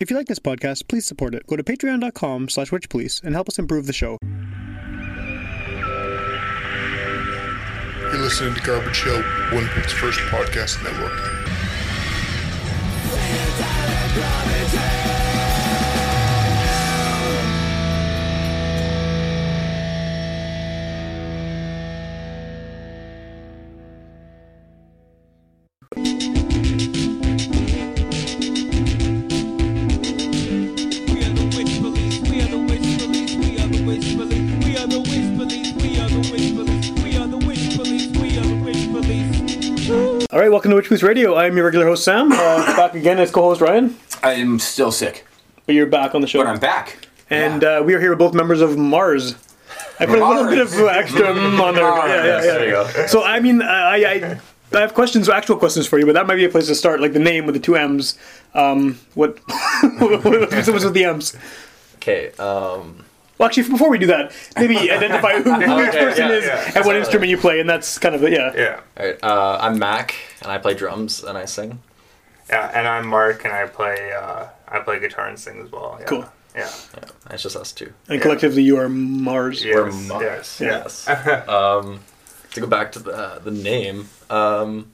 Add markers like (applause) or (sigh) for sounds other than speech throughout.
If you like this podcast, please support it. Go to patreon.com slash witchpolice and help us improve the show. You're listening to Garbage Hill, Winnipeg's first podcast network. All right, welcome to Witch Police Radio. I'm your regular host, Sam. Uh, (coughs) back again as co-host Ryan. I'm still sick, But you're back on the show. but I'm back. And uh, we are here with both members of Mars. I put a little bit of extra on there. Yeah, yeah, yeah. There you go. So I mean, I, I I have questions, actual questions for you, but that might be a place to start. Like the name with the two M's. Um, what (laughs) what was with the M's? Okay, um, Well, actually, before we do that, maybe (laughs) identify who, who each Okay, person yeah, is yeah. and what instrument you play, and that's kind of it. Yeah. Yeah. alright, uh, I'm Mac, and I play drums and I sing. Yeah, and I'm Mark, and I play uh, I play guitar and sing as well. Yeah. Cool. Yeah. Yeah, it's just us two. And collectively, you are Mars. Yes. We're Mars. Yes. Yes. (laughs) um, to go back to the the name, um,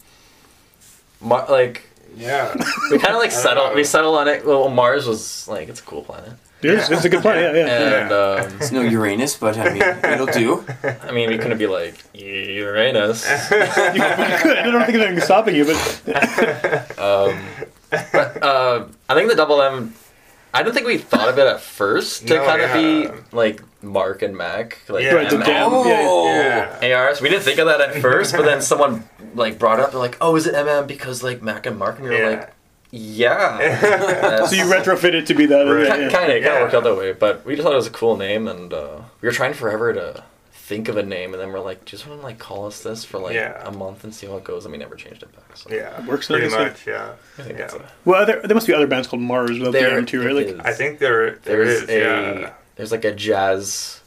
Mar- like Yeah. we kind of like (laughs) don't settled. We settled on it. Well, Mars was like it's a cool planet, It is. It's a good plan. Yeah, yeah. and um, It's no Uranus, but I mean, it'll do. I mean we couldn't be like Uranus. You, (laughs) you could. I don't think there's anything stopping you, but (laughs) Um, but uh, I think the double M. I don't think we thought of it at first to No, kind of be like Mark and Mac, like Yeah. right, the. Oh, Yeah. ARs. We didn't think of that at (laughs) first, but then someone like brought it up. They're like, "Oh, is it MM because like Mac and Mark?" And we were Yeah. like, "Yeah." (laughs) So you retrofitted it to be that. Right. Yeah, kind yeah. of kind of Yeah. worked out that way, but we just thought it was a cool name, and uh, we were trying forever to think of a name, and then we're like, "Just want to like call us this for like Yeah. a month and see how it goes," and we never changed it back. So Yeah. works, Pretty guess, yeah. much. Yeah. I think Yeah. that's a, Well, there, there must be other bands called Mars without the there M too, right? Like, I think there there there's a Yeah. there's like a jazz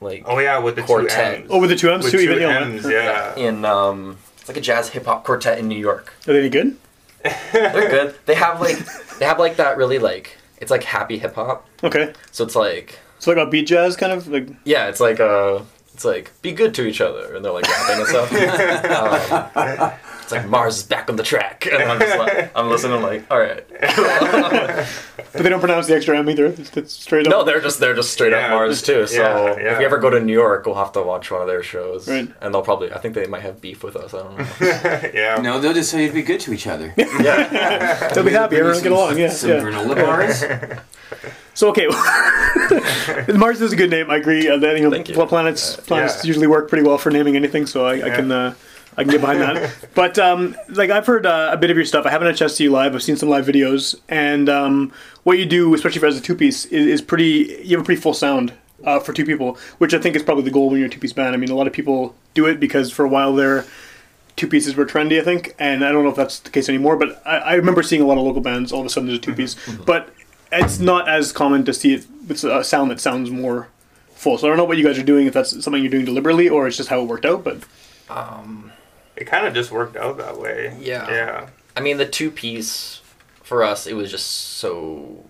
like Oh yeah, with the Quartet. two M's. oh, with the two M's with too, two even yeah. M's. Yeah. in um it's like a jazz hip hop quartet in New York. Are they any good? They're good. They have like they have like that really like it's like happy hip hop. Okay. So it's like So like a beat jazz kind of like. yeah, it's like uh it's like be good to each other and they're like rapping and stuff. (laughs) um, it's like Mars is back on the track and I'm just like I'm listening like all right. (laughs) But they don't pronounce the extra M either. It's, it's straight up. No, they're just they're just straight Yeah. up Mars too. So Yeah, if yeah. we ever go to New York, we'll have to watch one of their shows, Right. and they'll probably I think they might have beef with us. I don't know. (laughs) yeah. no, they'll just say you'd be good to each other. yeah, (laughs) They'll be happy. Everyone will get along. Yeah. Some yeah. bars. So okay, Mars is a good name. I agree. Uh, that, you know, Thank you. planets planets Yeah. usually work pretty well for naming anything, so I, I can uh, I can get behind that. (laughs) But um, like I've heard uh, a bit of your stuff. I haven't had a chance to see you live. I've seen some live videos, and um, what you do, especially for as a two piece, is, is pretty. You have a pretty full sound. Uh, for two people, which I think is probably the goal when you're a two piece band. I mean, a lot of people do it because for a while there, two pieces were trendy, I think, and I don't know if that's the case anymore. But I, I remember seeing a lot of local bands. All of a sudden, there's a two piece, but it's not as common to see it with a sound that sounds more full. So I don't know what you guys are doing. If that's something you're doing deliberately, or it's just how it worked out. But It kind of just worked out that way. Yeah. Yeah. I mean, the two piece for us, it was just so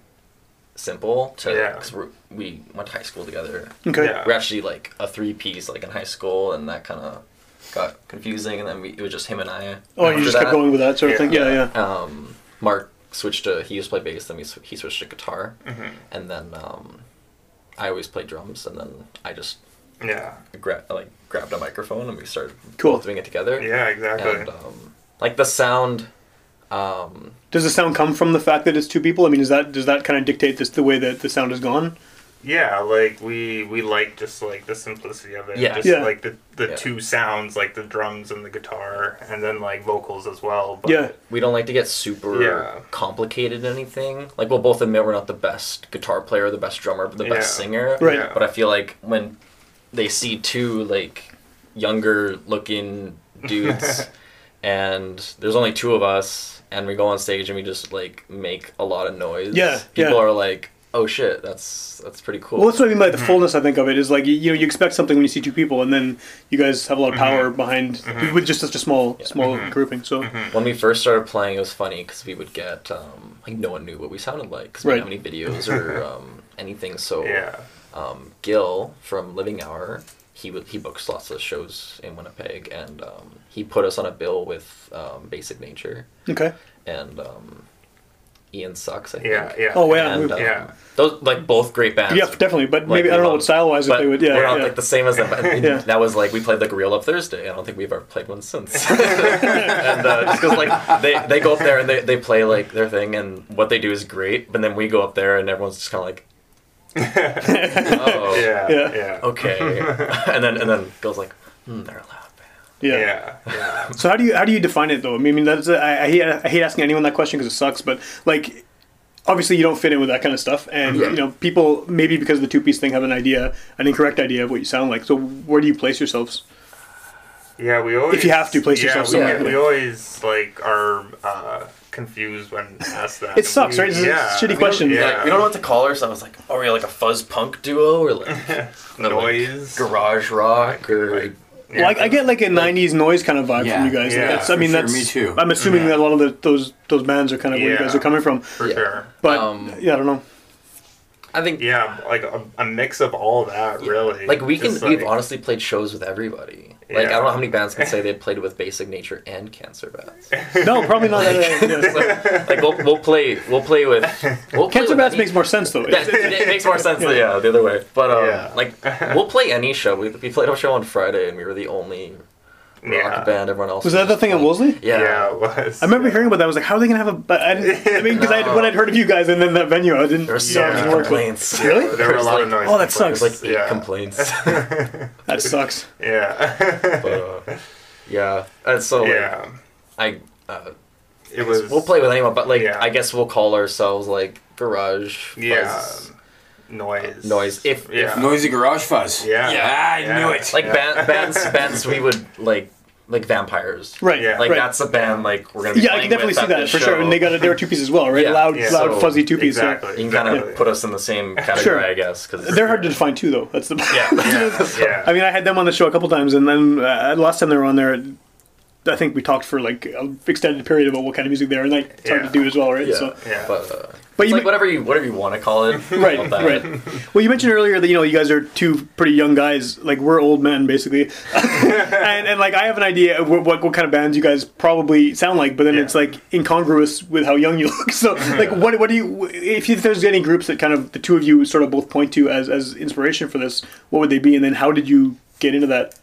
simple to Yeah. because we went to high school together. okay, Yeah. We're actually like a three piece like in high school, and that kind of got confusing. And then we, it was just him and I. oh, you after just kept going with that sort of Yeah. thing. Yeah, yeah. Um, Mark switched to he used to play bass, then we, sw- he switched to guitar, Mm-hmm. and then um, I always played drums, and then I just Yeah. gra- like grabbed a microphone and we started Cool. doing it together. Yeah. Exactly. And um, like the sound. Um, Does the sound come from the fact that it's two people? I mean, is that does that kind of dictate this the way that the sound has gone? Yeah, like we we like just like the simplicity of it. Yeah. Just Yeah. like the the Yeah. two sounds, like the drums and the guitar, and then like vocals as well. But Yeah. we don't like to get super Yeah. complicated in anything. Like we'll both admit we're not the best guitar player, the best drummer, the best Yeah. singer. Right. Yeah. But I feel like when they see two like younger looking (laughs) dudes and there's only two of us and we go on stage and we just like make a lot of noise. Yeah, People yeah. are like oh shit, that's that's pretty cool. Well, that's what I mean by the mm-hmm. fullness. I think of it is like you, you know you expect something when you see two people, and then you guys have a lot of mm-hmm. power behind mm-hmm. with just such a small small grouping. So when we first started playing, it was funny because we would get um, like no one knew what we sounded like because we Right. didn't have any videos or um, anything. So Yeah. Um, Gil from Living Hour, he w- he books lots of shows in Winnipeg, and um, he put us on a bill with um, Basic Nature okay, and um, Ian Sucks. I think. Yeah. Yeah. Oh, yeah. And, um, Yeah. Those like both great bands. yeah, definitely. But Like, maybe I don't know what style wise if but they would. Yeah, we're not yeah. like the same as them. But (laughs) Yeah. That was like we played like Real Up Thursday. I don't think we've ever played one since. (laughs) and uh, just because like they, they go up there and they, they play like their thing and what they do is great, but then we go up there and everyone's just kind of like, (laughs) oh, Yeah. Yeah. Yeah. okay, (laughs) and then and then goes like, hmm, they're a loud band. yeah. Yeah. Yeah. So how do you how do you define it though? I mean, that's I, I hate I hate asking anyone that question because it sucks. But like, obviously you don't fit in with that kind of stuff, and Yeah. you know people maybe because of the two piece thing have an idea, an incorrect idea of what you sound like. So where do you place yourselves? Yeah, we always. If you have to, place yeah, yourself we, somewhere. We always like are uh, confused when asked that. It sucks, We- right? It's a yeah. shitty question. Yeah. Like, we don't know what to call ourselves. Like, are we like a fuzz punk duo or like, (laughs) or, like, Noise. garage rock or Like, Well, I, I get like a '90s noise kind of vibe Yeah. from you guys. Yeah, that's, I for mean, sure, that's me too. I'm assuming that a lot of the, those those bands are kind of where you guys are coming from. for Yeah. sure. But Um, yeah, I don't know. I think Yeah, like a, a mix of all that, really. Like we can, Just, we've honestly played shows with everybody. Like I don't know how many bands can say (laughs) they played with Basic Nature and Cancer Bats. (laughs) No, probably not. That, yeah. (laughs) like we'll, we'll play, we'll play with. We'll play Cancer with Bats any- makes more sense though. That, it makes more sense, yeah. the other way. But um, Yeah. like we'll play any show. We, we played a show on Friday, and we were the only rock Yeah. band. Everyone else Was that the thing in Wolseley? Yeah. Yeah, it was. I remember yeah. hearing about that. I was like, how are they gonna have a? But I didn't. I mean, because I No. when I'd heard of you guys and then that venue, I didn't. There were so know it many didn't complaints. Really? There were a lot like- of noise. oh, that complaints. There's like eight yeah. complaints. (laughs) That sucks. Yeah. but, uh, yeah, and so like, yeah. I. Uh, It was. we'll play with anyone, but like Yeah. I guess we'll call ourselves like garage. Yeah. Fuzz, Noise. noise. If, Yeah. Noisy Garage Fuzz. Yeah. Yeah, I Yeah. knew it. like Yeah. band, bands, bands, we would like like vampires. Right. Yeah. Like right. that's a band like we're gonna be Yeah, I can definitely see that for show. sure. And they got a, they were two pieces as well, right? Yeah. Loud, Yeah. loud, So, fuzzy two piece. Exactly. You can kind of exactly. put us in the same category, Sure. I guess, because They're hard to define too, though. That's the. Yeah. Yeah. (laughs) yeah. I mean, I had them on the show a couple times, and then uh, last time they were on there, I think we talked for like an extended period about what kind of music they are, and like, it's hard to do as well, right? Yeah. So, Yeah. But, uh, But you like ma- whatever you whatever you want to call it. (laughs) right, that. right. Well, you mentioned earlier that you know you guys are two pretty young guys. Like we're old men, basically, (laughs) and and like I have an idea of what what, what kind of bands you guys probably sound like, but then Yeah. it's like incongruous with how young you look. (laughs) So, like, what what do you if, you, if there's any groups that kind of the two of you sort of both point to as as inspiration for this, what would they be? And then how did you get into that?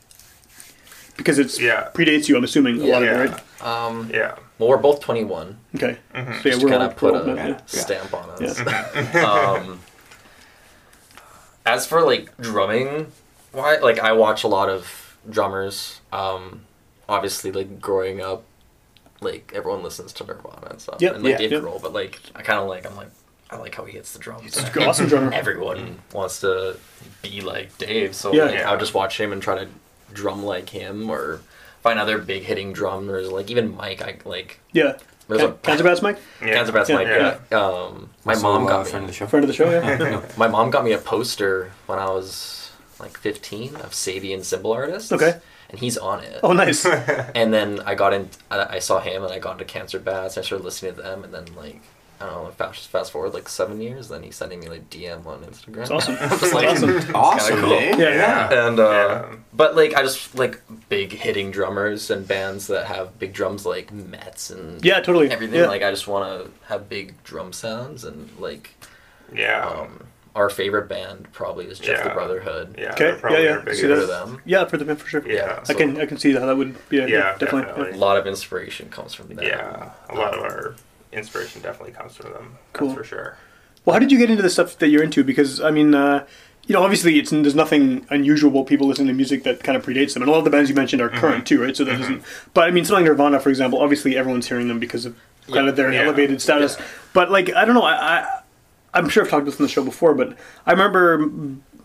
Because it's Yeah. predates you, I'm assuming a lot of Yeah. it, right? Um, Yeah. well, we're both 21. Okay, Mm-hmm. so yeah, we're kind all, of put a yeah. stamp on us. Yeah. (laughs) um, as for like drumming, why? Like I watch a lot of drummers. Um, obviously, like growing up, like everyone listens to Nirvana and stuff, Yep, and like yeah, Dave yep. Grohl. But like I kind of like I'm like I like how he hits the drums. He's an awesome drummer. Everyone wants to be like Dave, so Yeah. like, Yeah. I'll just watch him and try to drum like him or find other big hitting drummers. Like even Mike, I like. Yeah, There's Can- a Cancer Bats, Mike, Yeah. Cancer Bats Yeah. Mike. Yeah. Yeah. Um, my Also, mom uh, got friend me. of the show. friend of the show. Yeah. (laughs) My mom got me a poster when I was like 15 of Sabian Cymbal Artists. Okay. And he's on it. oh, nice. And then I got in. I, I saw him, and I got into Cancer Bats. And I started listening to them, and then like I don't know. Fast fast forward like seven years, then he's sending me like DM on Instagram. It's awesome. (laughs) Just like, awesome. (laughs) Awesome, cool. eh? Yeah. Yeah. And uh, Yeah. but like I just like big hitting drummers and bands that have big drums like Metz and Yeah, totally. everything. Yeah. Like I just want to have big drum sounds and like Yeah. um, our favorite band probably is Jeff the Brotherhood. yeah. Okay, probably yeah, yeah. biggest- See that? them. Yeah, for the for sure. Yeah. I can I can see how that would be. Yeah, Yeah, definitely. definitely. A lot of inspiration comes from that. Yeah. A lot of our inspiration definitely comes from them. Cool. That's for sure. Well, how did you get into the stuff that you're into? Because I mean, uh, you know, obviously it's there's nothing unusual. about People listening to music that kind of predates them, and a lot of the bands you mentioned are current too, right? So that doesn't. But I mean, something like Nirvana, for example, obviously everyone's hearing them because of kind Yeah. of their Yeah. elevated status. But like, I don't know. I, I I'm sure I've talked about this on the show before, but I remember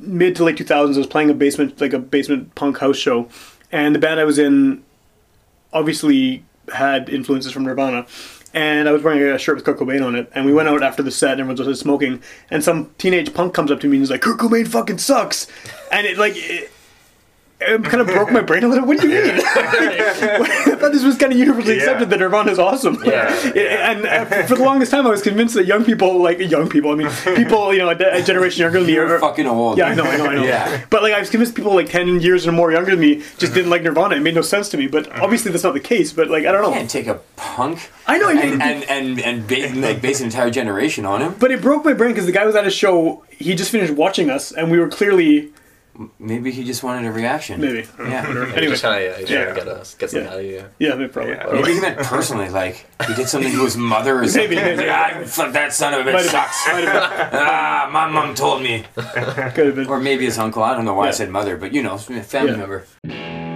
mid to late 2000s, I was playing a basement like a basement punk house show, and the band I was in obviously had influences from Nirvana. And I was wearing a shirt with Kurt Cobain on it, and we went out after the set, and everyone was smoking, and some teenage punk comes up to me and he's like, "Kurt Cobain fucking sucks," and it like. It, it kind of broke my brain a little. What do you mean? (laughs) I thought this was kind of universally Yeah. accepted that Nirvana is awesome. Yeah. (laughs) and uh, for the longest time, I was convinced that young people, like young people, I mean, (laughs) people, you know, a, a generation younger than me, You're fucking old. yeah, I know, I know, I know. Yeah. But like, I was convinced people like ten years or more younger than me just didn't like Nirvana. It made no sense to me. But obviously, that's not the case. But like, I don't You know. can't take a punk. I know, And and and, and ba- like base an entire generation on him. But it broke my brain because the guy was at a show. He just finished watching us, and we were clearly Maybe he just wanted a reaction. maybe. Yeah. Anyway, just kind of yeah, he's Yeah. trying to get us get something Yeah. out of you. yeah, maybe probably. Yeah. Maybe he meant personally, like he did something to his mother or (laughs) something. Maybe, maybe. Ah, fuck, that son of a bitch sucks. been, might (laughs) ah, my mom told me. could have been. Or maybe his uncle. I don't know why I said mother, but you know, family Yeah. member.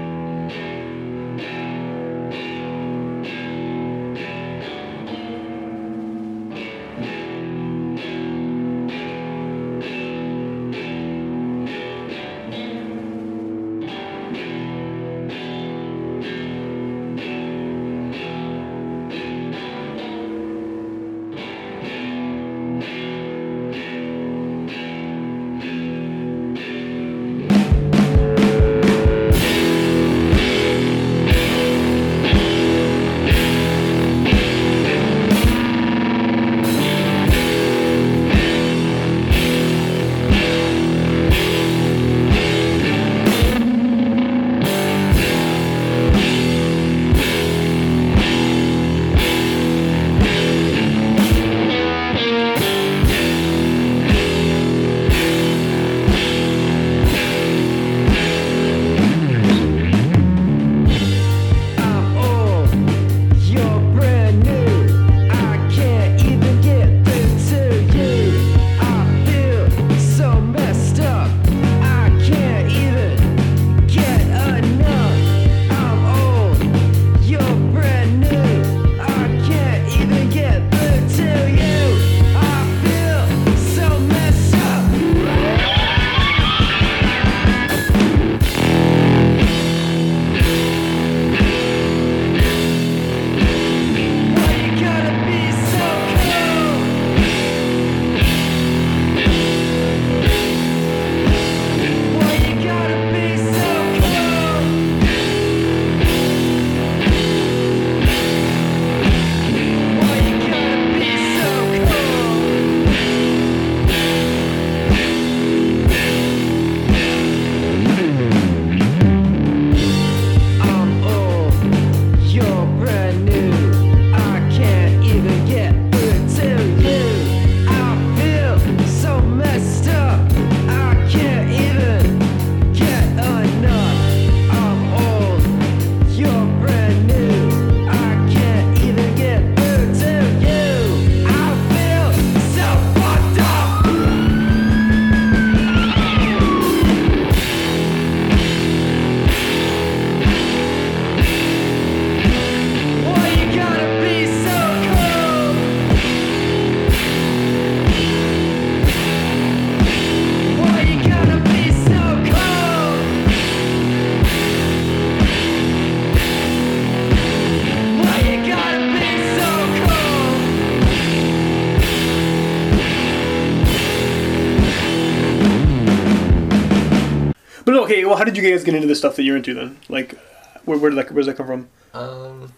Did you guys get into the stuff that you're into then? Like, where, where did that where does that come from? Um,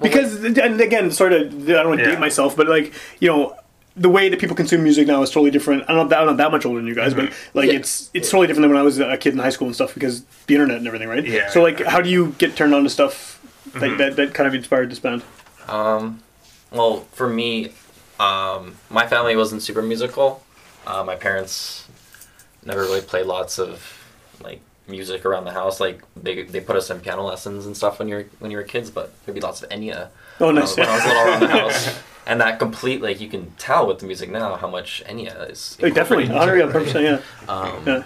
Because and again, sort of, I don't want to Yeah. date myself, but like you know. The way that people consume music now is totally different. I'm not that, I'm not that much older than you guys, but like it's it's totally different than when I was a kid in high school and stuff because the internet and everything, right? Yeah. So like, how do you get turned on to stuff that, that, that kind of inspired this band? Um, well, for me, um, my family wasn't super musical. Uh, my parents never really played lots of like music around the house. Like they they put us in piano lessons and stuff when you're when you were kids, but there'd be lots of Enya. Oh, nice. when I was little around the house. (laughs) And that complete, like, you can tell with the music now how much Enya is. Like, definitely, 100 into it, yeah, right? (laughs) yeah. Um, yeah.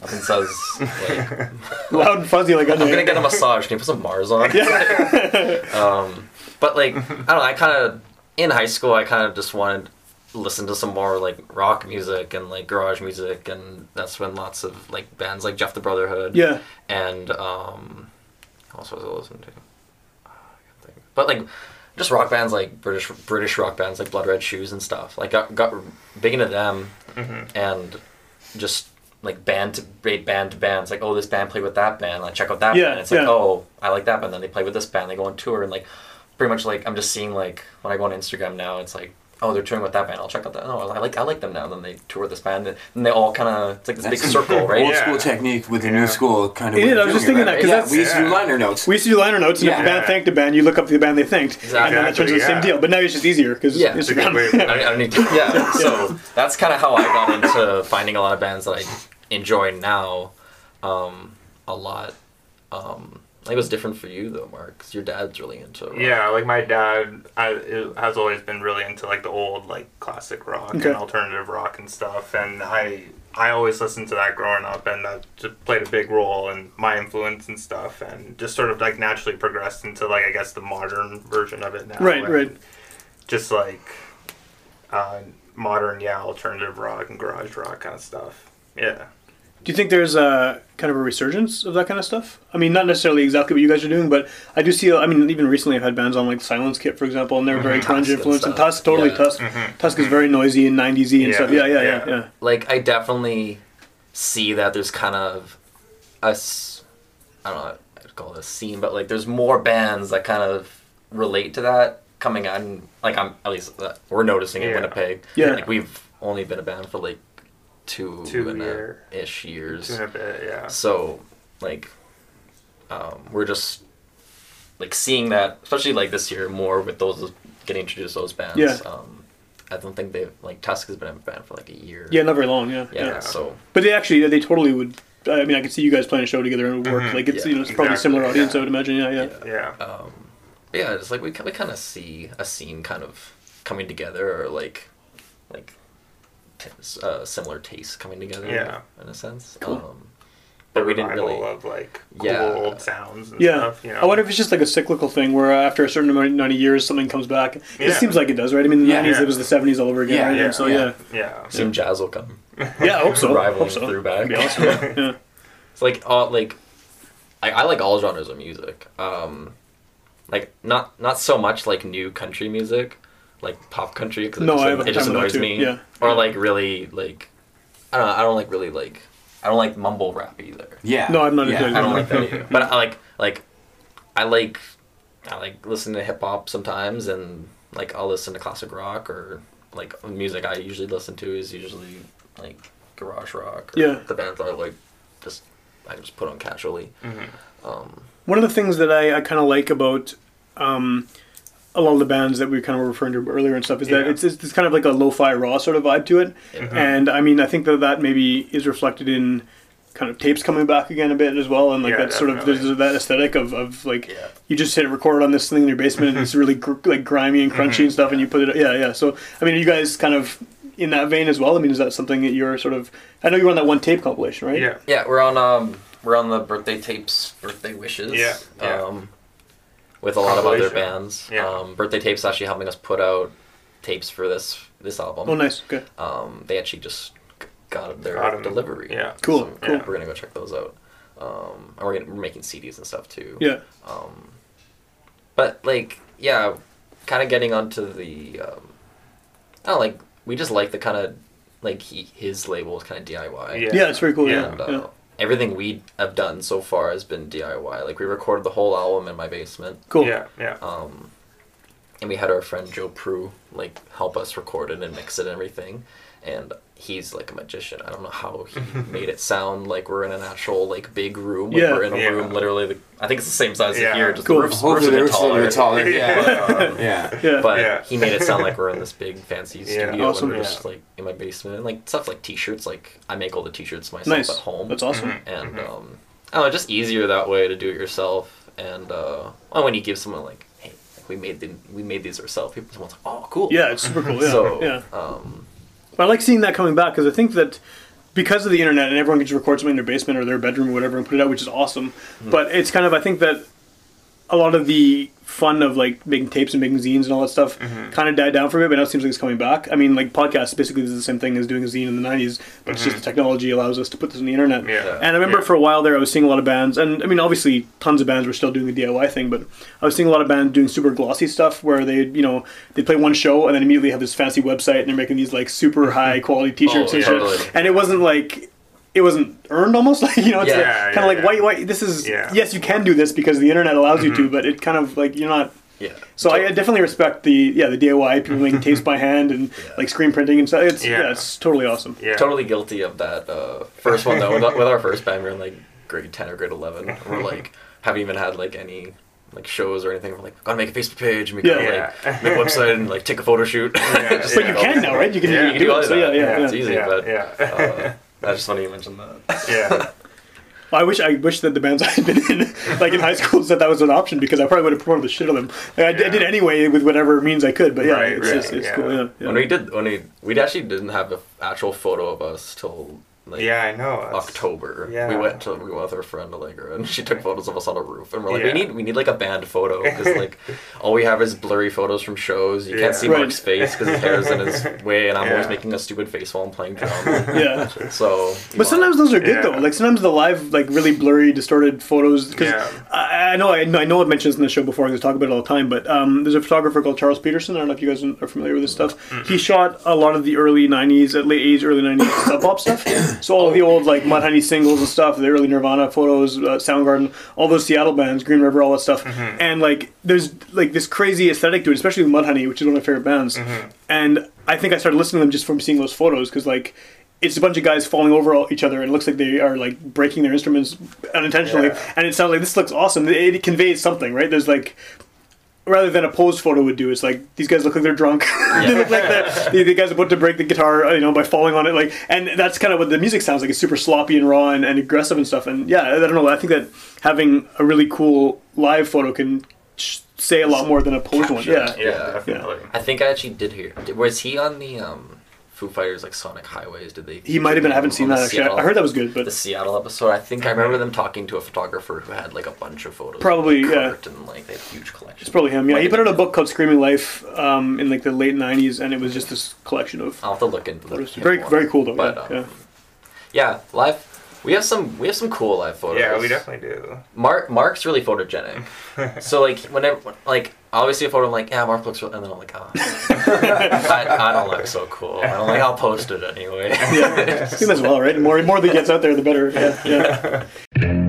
Nothing says, like, (laughs) Loud and fuzzy like I'm gonna get a massage. Can you put some Mars on? um, but like I don't know. I kind of in high school, I kind of just wanted listen to some more like rock music and like garage music, and that's when lots of like bands like Jeff the Brotherhood. Yeah. And um, what else was I listening to? I can't think. But like just rock bands like British British rock bands like Blood Red Shoes and stuff. Like got got big into them, and just like band to band band to band. It's like oh this band played with that band. Like check out that Yeah, band. It's like yeah. oh I like that band. Then they play with this band. They go on tour and like pretty much like I'm just seeing like when I go on Instagram now. It's like. Oh, they're touring with that band. I'll check out that. Oh, I like I like them now. Then they tour this band, and they all kind of it's like this big circle, right? Old Yeah. school technique with the Yeah. new school kind of. It way is, of I was just thinking it, that, because yeah, we used to do liner notes. We used to do liner notes, and if Yeah. the band thanked the band, you look up the band they thanked, Exactly. and then it turns into the same deal. But now it's just easier because Yeah. It's a good way Instagram. I, don't- I don't need to. Yeah. (laughs) So that's kind of how I got into finding a lot of bands that I enjoy now, um, a lot. Um, it was different for you though, Mark, 'cause your dad's really into. rock. Yeah, like my dad I, it has always been really into like the old like classic rock Okay. and alternative rock and stuff, and I I always listened to that growing up, and that just played a big role in my influence and stuff, and just sort of like naturally progressed into like I guess the modern version of it now. Right, right. Just like uh, modern, yeah, alternative rock and garage rock kind of stuff. Yeah. Do you think there's a kind of a resurgence of that kind of stuff? I mean, not necessarily exactly what you guys are doing, but I do see. I mean, even recently, I've had bands on like Silence Kit, for example, and they're very (laughs) grunge and influenced. And stuff. Tusk, totally Yeah. Tusk. Tusk is very noisy and 90s and Yeah, stuff. Yeah, yeah, yeah, yeah. yeah. Like I definitely see that there's kind of a, I don't know, I'd call it a scene, but like there's more bands that kind of relate to that coming out. Like I'm at least uh, we're noticing in Winnipeg. Yeah. Like we've only been a band for like two, Two and year. a ish years. Two and a bit, yeah. So, like, um, we're just like seeing that, especially like this year, more with those getting introduced to those bands. Yeah. Um, I don't think they've like Tusk has been a band for like a year. Yeah, not very long. Yeah, Yeah. Yeah. So But they actually, they totally would. I mean, I could see you guys playing a show together and it would work. Like it's Yeah, you know, it's probably a similar audience. yeah. I would imagine. Yeah, yeah. yeah. Yeah. Um, yeah, it's like we we kind of see a scene kind of coming together, or like like t- uh, similar tastes coming together. Yeah. In a sense. Cool. Um, but we didn't really. of like cool Yeah. old sounds and Yeah, stuff. You know? I wonder if it's just like a cyclical thing where after a certain amount of years something comes back. It Yeah. seems like it does, right? I mean, the Yeah. 90s Yeah. it was the 70s all over again, Yeah, right? yeah, and so yeah. yeah, yeah. Soon jazz will come. (laughs) yeah, I hope so. Rivaling hope so. through back. Awesome. Yeah, (laughs) yeah. It's like all like I, I like all genres of music. Um, like not not so much like new country music, like pop country because No, it, just, it just time with that annoys me. yeah. Or like really like I don't know. I don't like really like I don't like mumble rap either. Yeah. No, I'm not Yeah. into I don't like that either. But I like like I like I like listen to hip hop sometimes and like I'll listen to classic rock or like music I usually listen to is usually like garage rock or Yeah. the bands I like just I just put on casually. Um, One of the things that I, I kind of like about um, a lot of the bands that we kind of were referring to earlier and stuff is that Yeah. it's, it's kind of like a lo-fi raw sort of vibe to it. And I mean, I think that that maybe is reflected in kind of tapes coming back again a bit as well, and like Yeah, that sort of there's that aesthetic of, of like Yeah. you just hit record on this thing in your basement and it's really gr- like grimy and crunchy and stuff, and you put it yeah yeah. So I mean, are you guys kind of in that vein as well? I mean, is that something that you're sort of? I know you're on that one tape compilation, right? Yeah. yeah, we're on um we're on the birthday tapes, birthday wishes. Yeah, yeah. Um, with a lot of other bands. Yeah. Um, birthday tapes actually helping us put out tapes for this this album. Oh, nice. Okay. Um, they actually just g- got their Got 'em. delivery. Yeah. Cool, So cool. We're gonna go check those out. Um, and we're, gonna, we're making CDs and stuff too. Yeah. Um, but like, yeah, kind of getting onto the, um, I don't know, like we just like the kind of like he, his label is kind of DIY. Yeah. Yeah, it's very cool. Yeah. And uh, yeah. Everything we have done so far has been DIY. Like we recorded the whole album in my basement. Cool. Yeah. Yeah. Um, and we had our friend Joe Prue like help us record it and mix it and everything. And he's like a magician. I don't know how he (laughs) made it sound like we're in an actual like big room. Like Yeah. we're in a Yeah. room literally. The, I think it's the same size Yeah. as here. Just Cool. the roof's, Hopefully roof's a bit roof's a little taller. Yeah. (laughs) But, um, (laughs) yeah. Yeah. but Yeah. he made it sound like we're in this big fancy Yeah. studio Awesome. and we're just like in my basement and like stuff like t-shirts. Like I make all the t-shirts myself Nice. at home That's awesome. and um, I don't know, just easier that way to do it yourself. And uh, well, when you give someone like we made the, we made these ourselves, people someone's like, oh, cool. Yeah, it's super cool. (laughs) Yeah. So yeah. um, But I like seeing that coming back because I think that because of the internet and everyone can just record something in their basement or their bedroom or whatever and put it out, which is awesome. Hmm. But it's kind of I think that a lot of the fun of like making tapes and making zines and all that stuff Mm-hmm. kind of died down for a bit, but now it seems like it's coming back. I mean, like podcasts basically is the same thing as doing a zine in the '90s, but it's just the technology allows us to put this on the internet. Mm-hmm. Yeah. And I remember Yeah. for a while there, I was seeing a lot of bands, and I mean, obviously, tons of bands were still doing the DIY thing, but I was seeing a lot of bands doing super glossy stuff where they, you know, they play one show and then immediately have this fancy website and they're making these like super (laughs) high quality T-shirts Oh, and totally. shit, and it wasn't like. It wasn't earned almost (laughs) like you know it's Yeah, like, yeah, kind of like yeah. why why this is Yeah. yes you can do this because the internet allows you to but it kind of like you're not Yeah. so I, I definitely respect the yeah the DIY people making (laughs) tapes by hand and like screen printing and stuff. It's yeah, Yeah. it's totally awesome. Yeah. totally guilty of that uh, first one though. With, (laughs) with our first band, we were in like grade ten or grade eleven. We're like haven't even had like any like shows or anything. We're like gotta make a Facebook page and we gotta Yeah. like make a website and like take a photo shoot. Just, But like, you can this now, right? You can, Yeah, you You can can do do all it. of So that. yeah, yeah, It's easy, yeah, but yeah. uh, that's just funny you mentioned that. yeah. (laughs) I wish I wish that the bands (laughs) I had been in, like in high school, said that was an option because I probably would have promoted the shit of them. Like, I, I did anyway with whatever means I could. But yeah, Right, it's, right, just, it's yeah. cool. Yeah, yeah. When we did, when we we actually didn't have an actual photo of us till like Yeah, I know. That's- October. Yeah. We went to we went with our friend Allegra, and (laughs) she took photos of us on a roof, and we're like, we need we need like a band photo because like (laughs) all we have is blurry photos from shows. You Yeah. can't see Right. Mark's face because his hair's in his (laughs) way, and I'm always making a stupid face while I'm playing drums. yeah. So, But sometimes those are good Yeah. though. Like sometimes the live, like really blurry, distorted photos. Because Yeah. I, I know I, know I know I've mentioned this in the show before. I talk about it all the time. But um, there's a photographer called Charles Peterson. I don't know if you guys are familiar with this stuff. He shot a lot of the early '90s, uh, late '80s, early '90s sub pop stuff. So all the old like Mudhoney singles and stuff, the early Nirvana photos, uh, Soundgarden, all those Seattle bands, Green River, all that stuff. And like there's like this crazy aesthetic to it, especially with Mudhoney, which is one of my favorite bands. And I think I started listening to them just from seeing those photos because like it's a bunch of guys falling over all- each other and it looks like they are like breaking their instruments unintentionally Yeah. and it sounds like this looks awesome it, it conveys something right there's like rather than a posed photo would do it's like these guys look like they're drunk (laughs) they look like they're, the, the guy's about to break the guitar uh, you know by falling on it like and that's kind of what the music sounds like it's super sloppy and raw and, and aggressive and stuff and yeah i don't know i think that having a really cool live photo can sh- say a lot more than a posed one yeah Yeah, Yeah. definitely. I think I actually did hear. did- Was he on the um, Foo Fighters like Sonic Highways? Did they? he might have been i haven't seen that actually Seattle- i heard that was good the Seattle episode. I think I remember them talking to a photographer who had like a bunch of photos. Probably, of yeah. Kurt, And like they had huge collection. it's probably him yeah he put out a book called screaming life um, in like the late 90s and it was just this collection of I'll have to look into photos. that. very very cool though But, yeah, um, yeah. Yeah, live. We have some. We have some cool live photos. Yeah, we definitely do. Mark Mark's really photogenic. (laughs) so like whenever like obviously a photo I'm like yeah Mark looks real, and then I'm like ah (laughs) I, I don't look so cool. And I'm like I'll post it anyway. (laughs) yeah, I think as well, right? The more, more that gets out there, the better. Yeah, yeah. (laughs)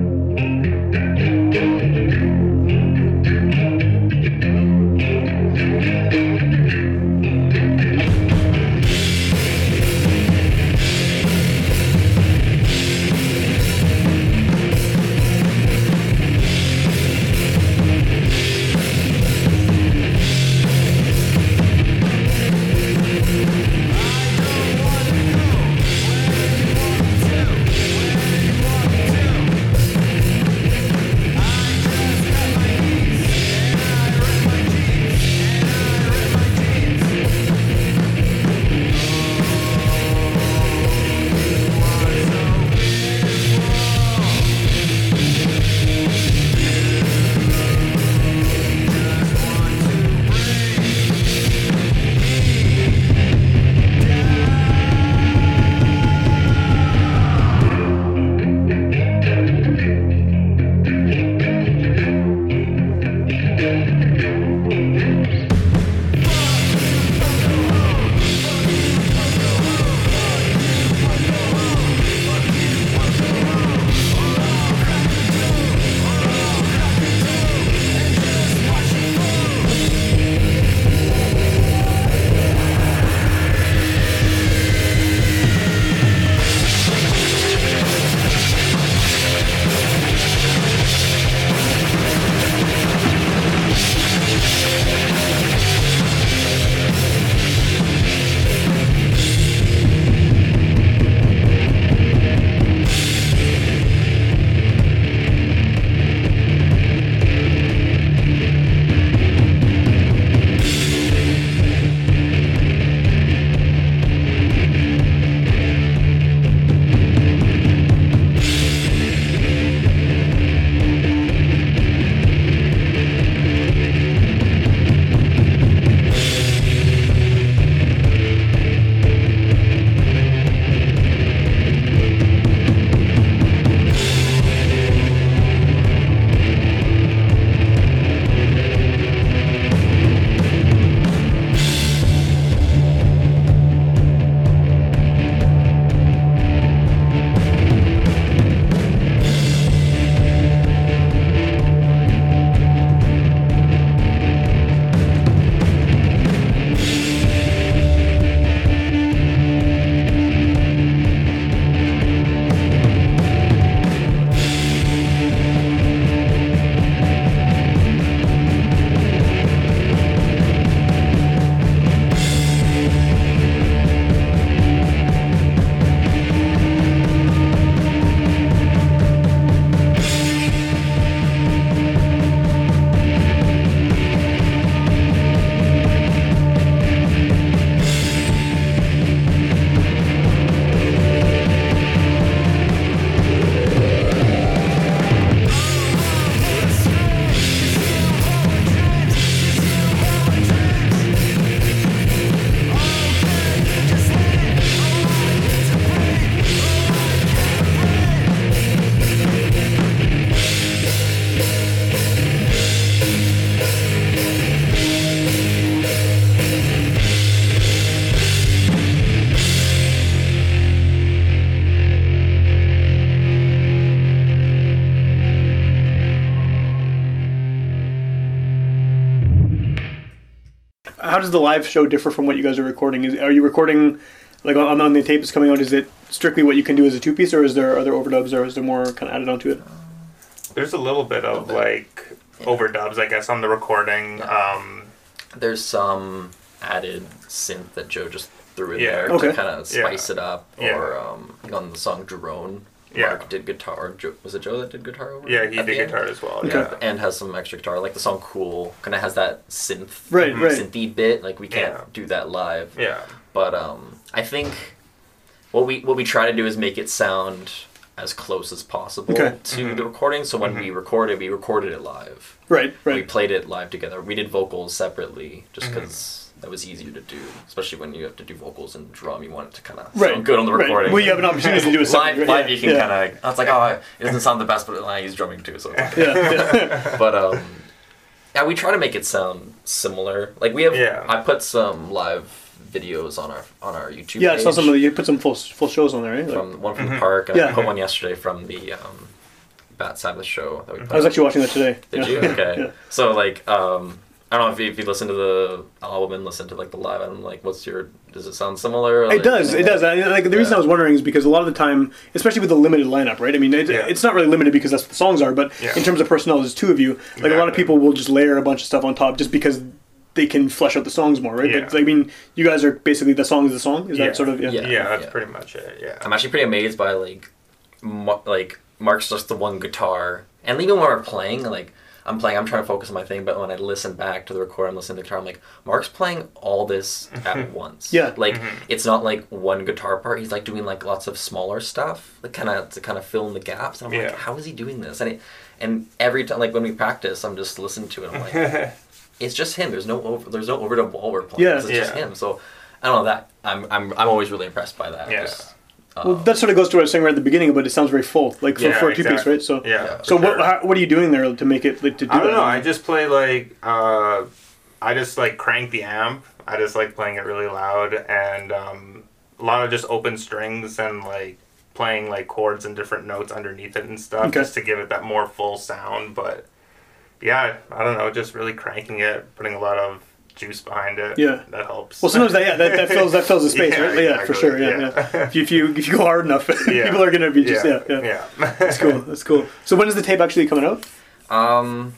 does the live show differ from what you guys are recording? Is are you recording like on, on the tape that's coming out? Is it strictly what you can do as a two piece, or is there other overdubs, or is there more kind of added onto it? There's a little bit of like overdubs, I guess, on the recording. Um, There's some added synth that Joe just threw in Yeah. there Okay. to kind of spice Yeah. it up. Yeah. Or um, on the song Drone, Yeah. Mark did guitar. Joe, was it Joe that did guitar over? yeah, he did the end? guitar as well. Okay. Yeah. and has some extra guitar. Like the song "Cool" kind of has that synth, Right, right. synthy bit. Like we can't Yeah. do that live. Yeah. But um, I think what we what we try to do is make it sound as close as possible Okay. to the recording. So when we recorded, we recorded it live. Right, right. We played it live together. We did vocals separately just Mm-hmm. Because that was easier to do, especially when you have to do vocals and drum. You want it to kind of Right, sound good on the right. recording. Well, you have an opportunity to do a (laughs) live. separate- Live, yeah, you can yeah. kind of. It's like, oh, it doesn't sound the best, but I use drumming too, so. It's okay. Yeah, yeah. (laughs) But um, yeah, we try to make it sound similar. Like we have, Yeah. I put some live videos on our on our YouTube. yeah. I saw some of the, you put some full full shows on there, right? Like- from one from the park, and Yeah. I put one yesterday from the um, Bat Sabbath show that we put. I was actually watching that today. Did yeah. you? (laughs) Okay. Yeah. So like, um, I don't know if you, if you listen to the album and listen to like the live album, like, what's your? Does it sound similar? It Like, does. It does. I, like the reason I was wondering is because a lot of the time, especially with the limited lineup, right? I mean, it, Yeah. it's not really limited because that's what the songs are, but Yeah. in terms of personnel, there's two of you. Like a lot of people will just layer a bunch of stuff on top just because they can flesh out the songs more, right? Yeah. But I mean, you guys are basically the song is the song. Is Yeah. that sort of yeah? Yeah. Yeah, that's Yeah. pretty much it. Yeah. I'm actually pretty amazed by like, Mar- like Mark's just the one guitar, and even when we're playing, like I'm playing, I'm trying to focus on my thing, but when I listen back to the record, I'm listening to the guitar, I'm like, Mark's playing all this mm-hmm. at once. Yeah. like mm-hmm. it's not like one guitar part. He's like doing like lots of smaller stuff, like kind of to kind of fill in the gaps. And I'm Yeah. like, how is he doing this? And it, and every time, like when we practice, I'm just listening to it. I'm like, (laughs) it's just him. There's no over, there's no overdub while we're playing. Yeah. it's just him. So I don't know that I'm I'm I'm always really impressed by that. Yeah. Just, Well, um, that sort of goes to what I was saying right at the beginning, but it sounds very full, like for, Yeah, for a two piece, exactly. right? So Yeah. So for what sure. how, what are you doing there to make it like to do I don't that? know. I just play like uh, I just like crank the amp. I just like playing it really loud and um, a lot of just open strings and like playing like chords and different notes underneath it and stuff Okay. just to give it that more full sound. But yeah, I don't know. Just really cranking it, putting a lot of juice behind it. Yeah. that helps. Well, sometimes that yeah that, that (laughs) fills that fills the space, Yeah, right? Yeah, for sure. Yeah, yeah. yeah. If you if you if you go hard enough, (laughs) Yeah. people are gonna be just yeah yeah. yeah. That's cool. (laughs) That's cool. So when is the tape actually coming out? Um,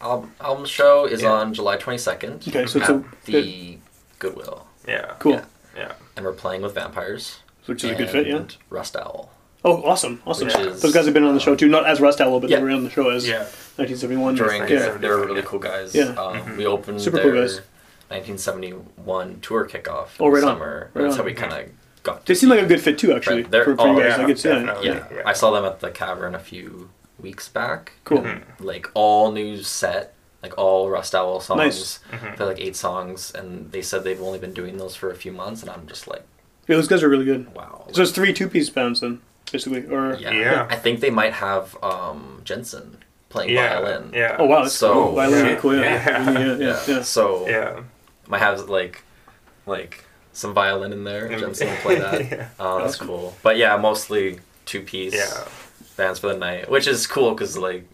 album, album show is Yeah. on July 22nd. Okay, so it's a- the Goodwill, yeah. Cool. Yeah. Yeah. and we're playing with vampires. Which is a good fit, yeah. Rust Owl. Oh, awesome, awesome. Which is, Those guys have been on the show too, not as Rust Owl, but Yeah. they were on the show as Yeah. 1971. During yeah. they were really cool guys. Yeah. Um, We opened Super their cool guys. 1971 tour kickoff Oh, right the on. summer. Right That's on. how we kind of got. They to seem like a good fit too, actually, Right, they're- for, for you oh, guys. yeah, like it's yeah. Yeah. Yeah. I saw them at the Cavern a few weeks back. cool. Like all new set, like all Rust Owl songs. Nice. They're like eight songs, and they said they've only been doing those for a few months, and I'm just like, Yeah, those guys are really good. wow. So it's three two-piece bands then, basically, or yeah. Yeah. I think they might have um, Jensen playing Yeah. violin. Yeah. oh wow, that's So- cool. Violin, Yeah. cool. Yeah, Yeah. yeah, yeah. yeah, yeah. So Yeah. Might have like like some violin in there. Jensen will play that. (laughs) Yeah. Oh, that's Awesome. cool. But yeah, mostly two piece Yeah. bands for the night, which is cool because like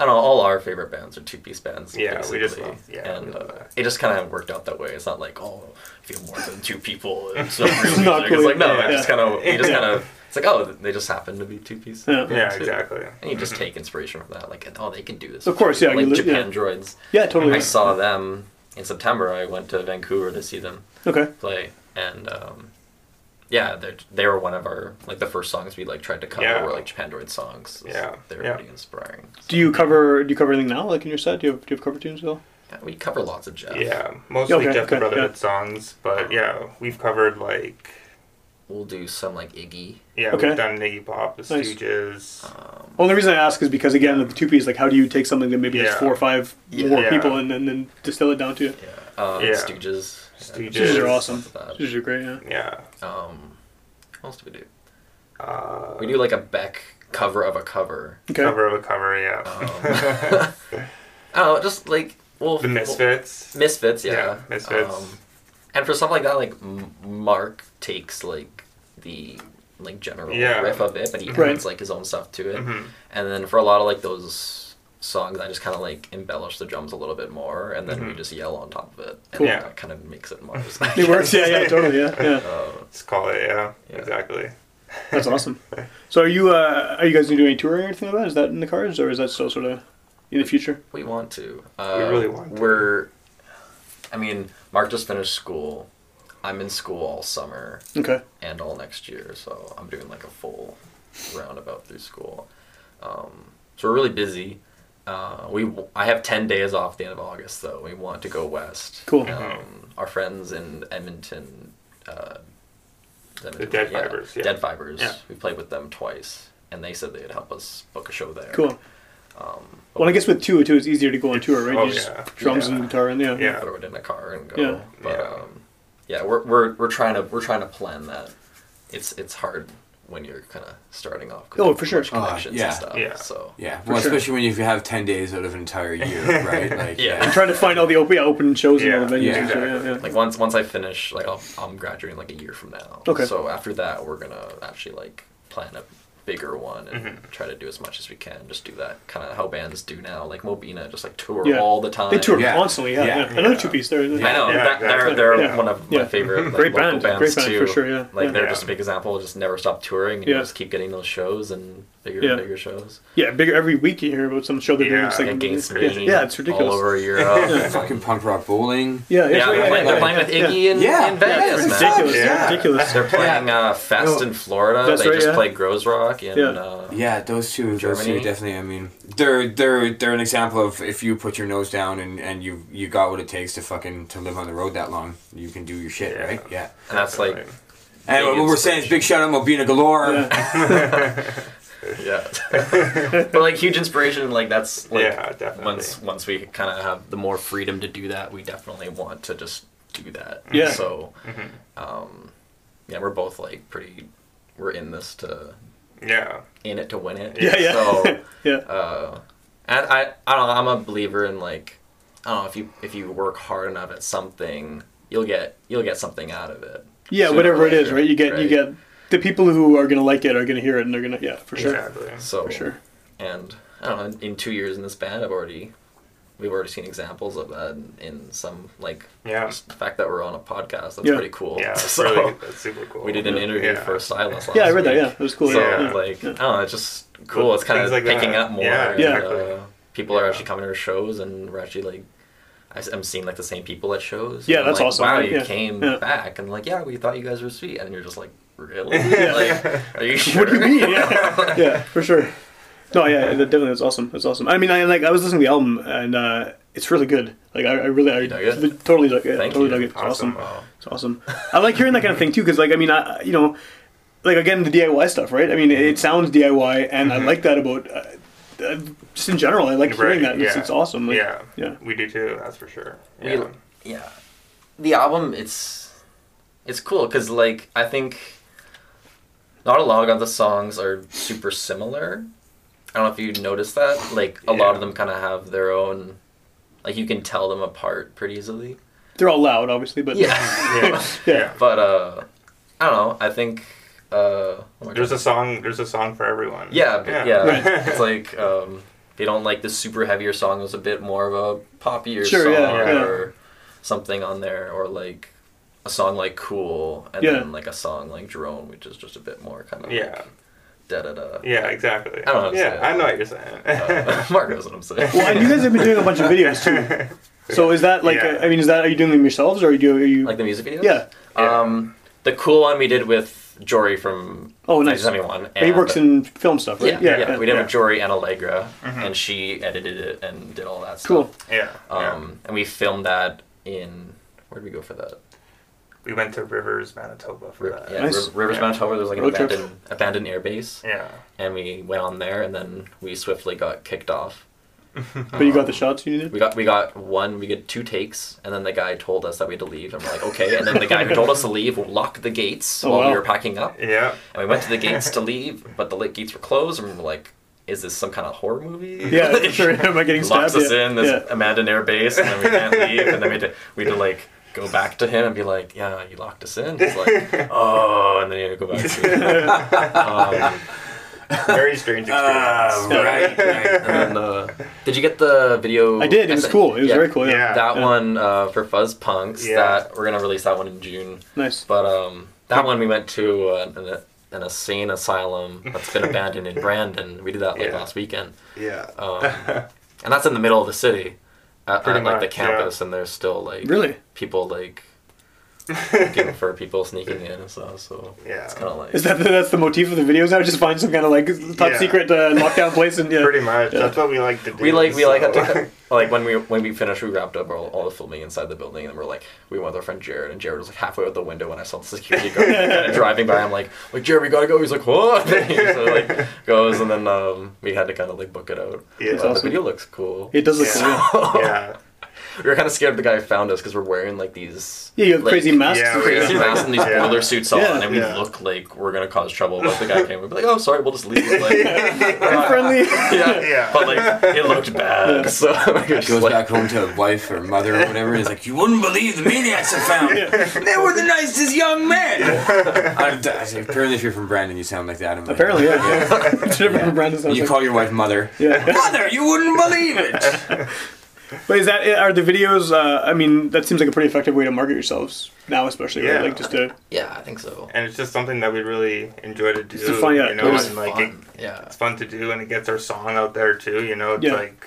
I don't know, all our favorite bands are two piece bands. Yeah, we just love- yeah, and we love uh, it just kind of worked out that way. It's not like oh, if you have more than two people, (laughs) it's not real not cool, It's like no, yeah. it just kind of you just Yeah. kind of it's like oh, they just happen to be two piece. Yeah. Yeah, exactly. And you just take inspiration from that, like oh, they can do this. Of course, yeah, Like you li- Japan yeah. Droids. Yeah, totally. I saw them in September. I went to Vancouver to see them Okay. play, and um, yeah, they they were one of our like the first songs we like tried to cover Yeah. were like Japandroids songs. Yeah, they were yeah. pretty inspiring. Do you cover? Do you cover anything now, like in your set? Do you have, do you have cover tunes still? Yeah, we cover lots of Jeff. Yeah, mostly Okay, Jeff the Brotherhood yeah. songs, but yeah, we've covered like we'll do some like Iggy. yeah, Okay. we've done Iggy Pop, The Nice. Stooges. Um, Only reason I ask is because again, with the two piece, like how do you take something that maybe there's Yeah. four or five Yeah. more Yeah. people and then, then distill it down to? yeah, uh, Yeah. Stooges. Stooges. Stooges are awesome. Stuff like that. Stooges are great. Yeah. Yeah. Um, what else do we do? Uh, We do like a Beck cover of a cover. Okay. cover of a cover, yeah. Um, (laughs) I don't know, just like well, the Misfits. Misfits, yeah. Yeah, Misfits. Um, and for stuff like that, like Mark takes like the like general Yeah. riff of it, but he Right. adds like his own stuff to it. Mhm. And then for a lot of like those songs, I just kind of like embellish the drums a little bit more, and then we just yell on top of it. And Cool. that kind of makes it more. (laughs) It works. Yeah, yeah, totally. Yeah, yeah. (laughs) Let's call it. Yeah, Yeah. exactly. That's awesome. (laughs) So, are you uh, are you guys doing any touring or anything like that? Is that in the cards, or is that still sort of in the future? We want to. Uh, We really want to. We're. I mean, Mark just finished school. I'm in school all summer Okay. and all next year, so I'm doing like a full roundabout through school. Um, so we're really busy. Uh, we I have ten days off the end of August though. We want to go west. Cool. Um, our friends in Edmonton. Uh, Edmonton, Dead Fibers, yeah. Dead Fibers. Yeah. We played with them twice, and they said they'd help us book a show there. Cool. Um, Well, I guess with two, or two, it's easier to go on tour, right? Oh, you just yeah. drums Yeah. and guitar, and yeah. Yeah. throw it in a car and go. Yeah. But Yeah. um, yeah, we're, we're we're trying to we're trying to plan that. It's it's hard when you're kind of starting off. Oh, for sure. Connections Uh, yeah. and stuff. Yeah. So Yeah, well, sure. especially when you have ten days out of an entire year, (laughs) right? Like, Yeah. And trying to find all the open, yeah, open shows and all the venues. Yeah, exactly. yeah, yeah. like once once I finish, like I'll, I'm graduating like a year from now. Okay. So after that, we're gonna actually like plan a bigger one and Mm-hmm. try to do as much as we can. Just do that kind of how bands do now, like Mobina, just like tour Yeah. all the time. They tour Yeah. constantly, yeah. Yeah. yeah. Another two piece there. I know Yeah, that, they're they're Yeah. one of Yeah. my favorite like, Great local band. bands Great band, too. for sure, yeah. Like Yeah. they're Yeah. just a big example. Just never stop touring. And Yeah. you just keep getting those shows and bigger Yeah. and bigger shows. Yeah, bigger every week you hear about some show they're doing. Yeah. It's like, Against yeah, yeah, it's ridiculous. All over Europe. (laughs) and, fucking punk rock bowling. Yeah, yeah, yeah, they're, yeah, playing, yeah, they're playing with Iggy in, Yeah. in Yeah, Vegas, it's man. ridiculous. Yeah. Ridiculous. They're playing uh, Fest No. in Florida. That's they right, just yeah. played Groezrock in. Yeah. Uh, Yeah, those two, those Germany. two definitely. I mean, they're they're they're an example of if you put your nose down and, and you you got what it takes to fucking to live on the road that long, you can do your shit, Yeah. right? Yeah. and that's like, And what we're saying is big shout out Mobina Galore. Yeah. (laughs) (laughs) yeah. (laughs) but like huge inspiration. Like that's like Yeah, definitely. once once we kind of have the more freedom to do that, we definitely want to just do that. Yeah. So, Mm-hmm. um, yeah, we're both like pretty. We're in this to Yeah. in it to win it. Yeah, yeah. So, (laughs) yeah. uh, and I I don't know. I'm a believer in like I don't know if you if you work hard enough at something, you'll get you'll get something out of it. Yeah, whatever or it is, right? You get you get the people who are gonna like it are gonna hear it and they're gonna yeah, for sure. Exactly. So For sure. And I don't know. In, in two years in this band, I've already we've already seen examples of that in, in some like Yeah. just the fact that we're on a podcast. That's Yeah. pretty cool. Yeah, it's so really that's super cool. we did an interview Yeah. for Silas. Last Yeah, I read that, yeah. It was cool. So yeah, yeah. like Yeah. I don't know, it's just cool. It's kind of like picking that. up more. Yeah, and, exactly. uh, people are actually coming to our shows, and we're actually like. I- I'm seeing like the same people at shows. Yeah, that's like, awesome, Wow, right? you Yeah. came Yeah. back, and like, yeah, we thought you guys were sweet, and you're just like, really? (laughs) like, are you sure? What do you mean? Yeah, (laughs) yeah, for sure. No, yeah, that definitely that's awesome. That's awesome. I mean, I like I was listening to the album and uh, it's really good. Like I, I really, I dug it? totally dug it. Thank totally you. dug it. It's awesome. Awesome. It's awesome. I like hearing that kind of thing too, because like I mean, I you know, like again the DIY stuff, right? I mean, Mm-hmm. it sounds DIY, and I like that about. Uh, uh, just in general, I like hearing Right, that. It's, yeah. it's awesome. Like, yeah. yeah. We do too. That's for sure. We- Yeah. yeah the album it's it's cool because like i think not a lot of the songs are super similar i don't know if you noticed that like a lot of them kind of have their own like you can tell them apart pretty easily They're all loud, obviously, but yeah (laughs) Yeah. Yeah. but uh i don't know i think uh what am I There's trying a song. There's a song for everyone. yeah, but yeah. Right. it's like um, if you don't like the super heavier song, there's a bit more of a poppier Sure, song yeah, yeah. or something on there, or like a song like "Cool" and Yeah. then like a song like "Drone," which is just a bit more kind of Yeah. da da da. Yeah. Exactly. I don't know how to say Yeah. it. I know what you're saying. Uh, (laughs) Mark knows what I'm saying. Well, and you guys have been doing a bunch of videos too. (laughs) So is that like? Yeah. uh, I mean, is that are you doing them yourselves, or are you? Are you like the music videos. Yeah. Yeah. Um, the cool one we did with Jory from Oh, nice. 1971. he works in film stuff, right? Yeah, yeah, we did it yeah. with Jory and Allegra, and she edited it and did all that stuff. Cool. yeah. yeah. Um, and we filmed that in where did we go for that? We went to Rivers, Manitoba for Ri- that. yeah, Nice. Riv- Rivers, Yeah. Manitoba. There's like an Road trip. abandoned abandoned air base, Yeah. and we went on there, and then we swiftly got kicked off. (laughs) But you got the shots you needed. We got we got one, we get two takes, and then the guy told us that we had to leave, and we're like, okay. And then the guy who told us to leave locked the gates Oh, while wow. we were packing up, Yeah. and we went to the gates to leave, but the late gates were closed, and we're like, is this some kind of horror movie? Yeah, for sure. (laughs) Am I getting locks us yeah. in this yeah. abandoned air base, and then we can't leave, and then we had to, we had to like go back to him and be like, "Yeah, you locked us in." He's like, "Oh," and then you go back to. Um, (laughs) Very strange experience. Uh, right, right. And uh, did you get the video? I did. It was cool. It was Yeah. very cool. Yeah. Yeah. That Yeah. one uh, for Fuzz Punks. Yeah. That we're gonna release that one in June. Nice. But um, that one we went to uh, an, an insane asylum that's been abandoned in Brandon. We did that like Yeah. last weekend, Yeah. um, and that's in the middle of the city, at, at, like the much, yeah. campus, and there's still like Really? people like looking (laughs) for people sneaking in and stuff. So Yeah. it's kind of like Is that the, that's the motif of the videos now? Just find some kind of like top Yeah. secret uh, lockdown place and yeah. Pretty much. That's what we like to do. we like we like to (laughs) like when we when we finished we wrapped up all, all the filming inside the building and we're like we went with our friend Jared and Jared was like halfway out the window when I saw the security guard (laughs) kind of driving by I'm like like Jared we gotta go he's like what and he so like goes and then um we had to kind of like book it out Yeah. But That's awesome. the video looks cool It does look Yeah. cool. Yeah. Yeah. we were kind of scared the guy found us because we're wearing like these Yeah, you have like, crazy masks. yeah, and crazy Yeah. masks and these Yeah. boiler suits on Yeah. and we Yeah. look like we're gonna cause trouble but the guy came we'd be like oh sorry we'll just leave like (laughs) friendly. (laughs) yeah Yeah. but like it looked bad so we were just Goes like back home to wife or mother or whatever. And he's like, "You wouldn't believe the maniacs I found. They were the nicest young men." (laughs) I, I say, apparently, if you're from Brandon, you sound like that. in my Apparently, head. yeah. it's different from Brandon. You like- call your wife mother. yeah. Mother, you wouldn't believe it. But is that are the videos? Uh, I mean, that seems like a pretty effective way to market yourselves now, especially. Right? Yeah. Like just to yeah I think so And it's just something that we really enjoy to do. It's fun, yeah, you know, it was and like fun. it, yeah it's fun to do, and it gets our song out there too. You know, it's Yeah. like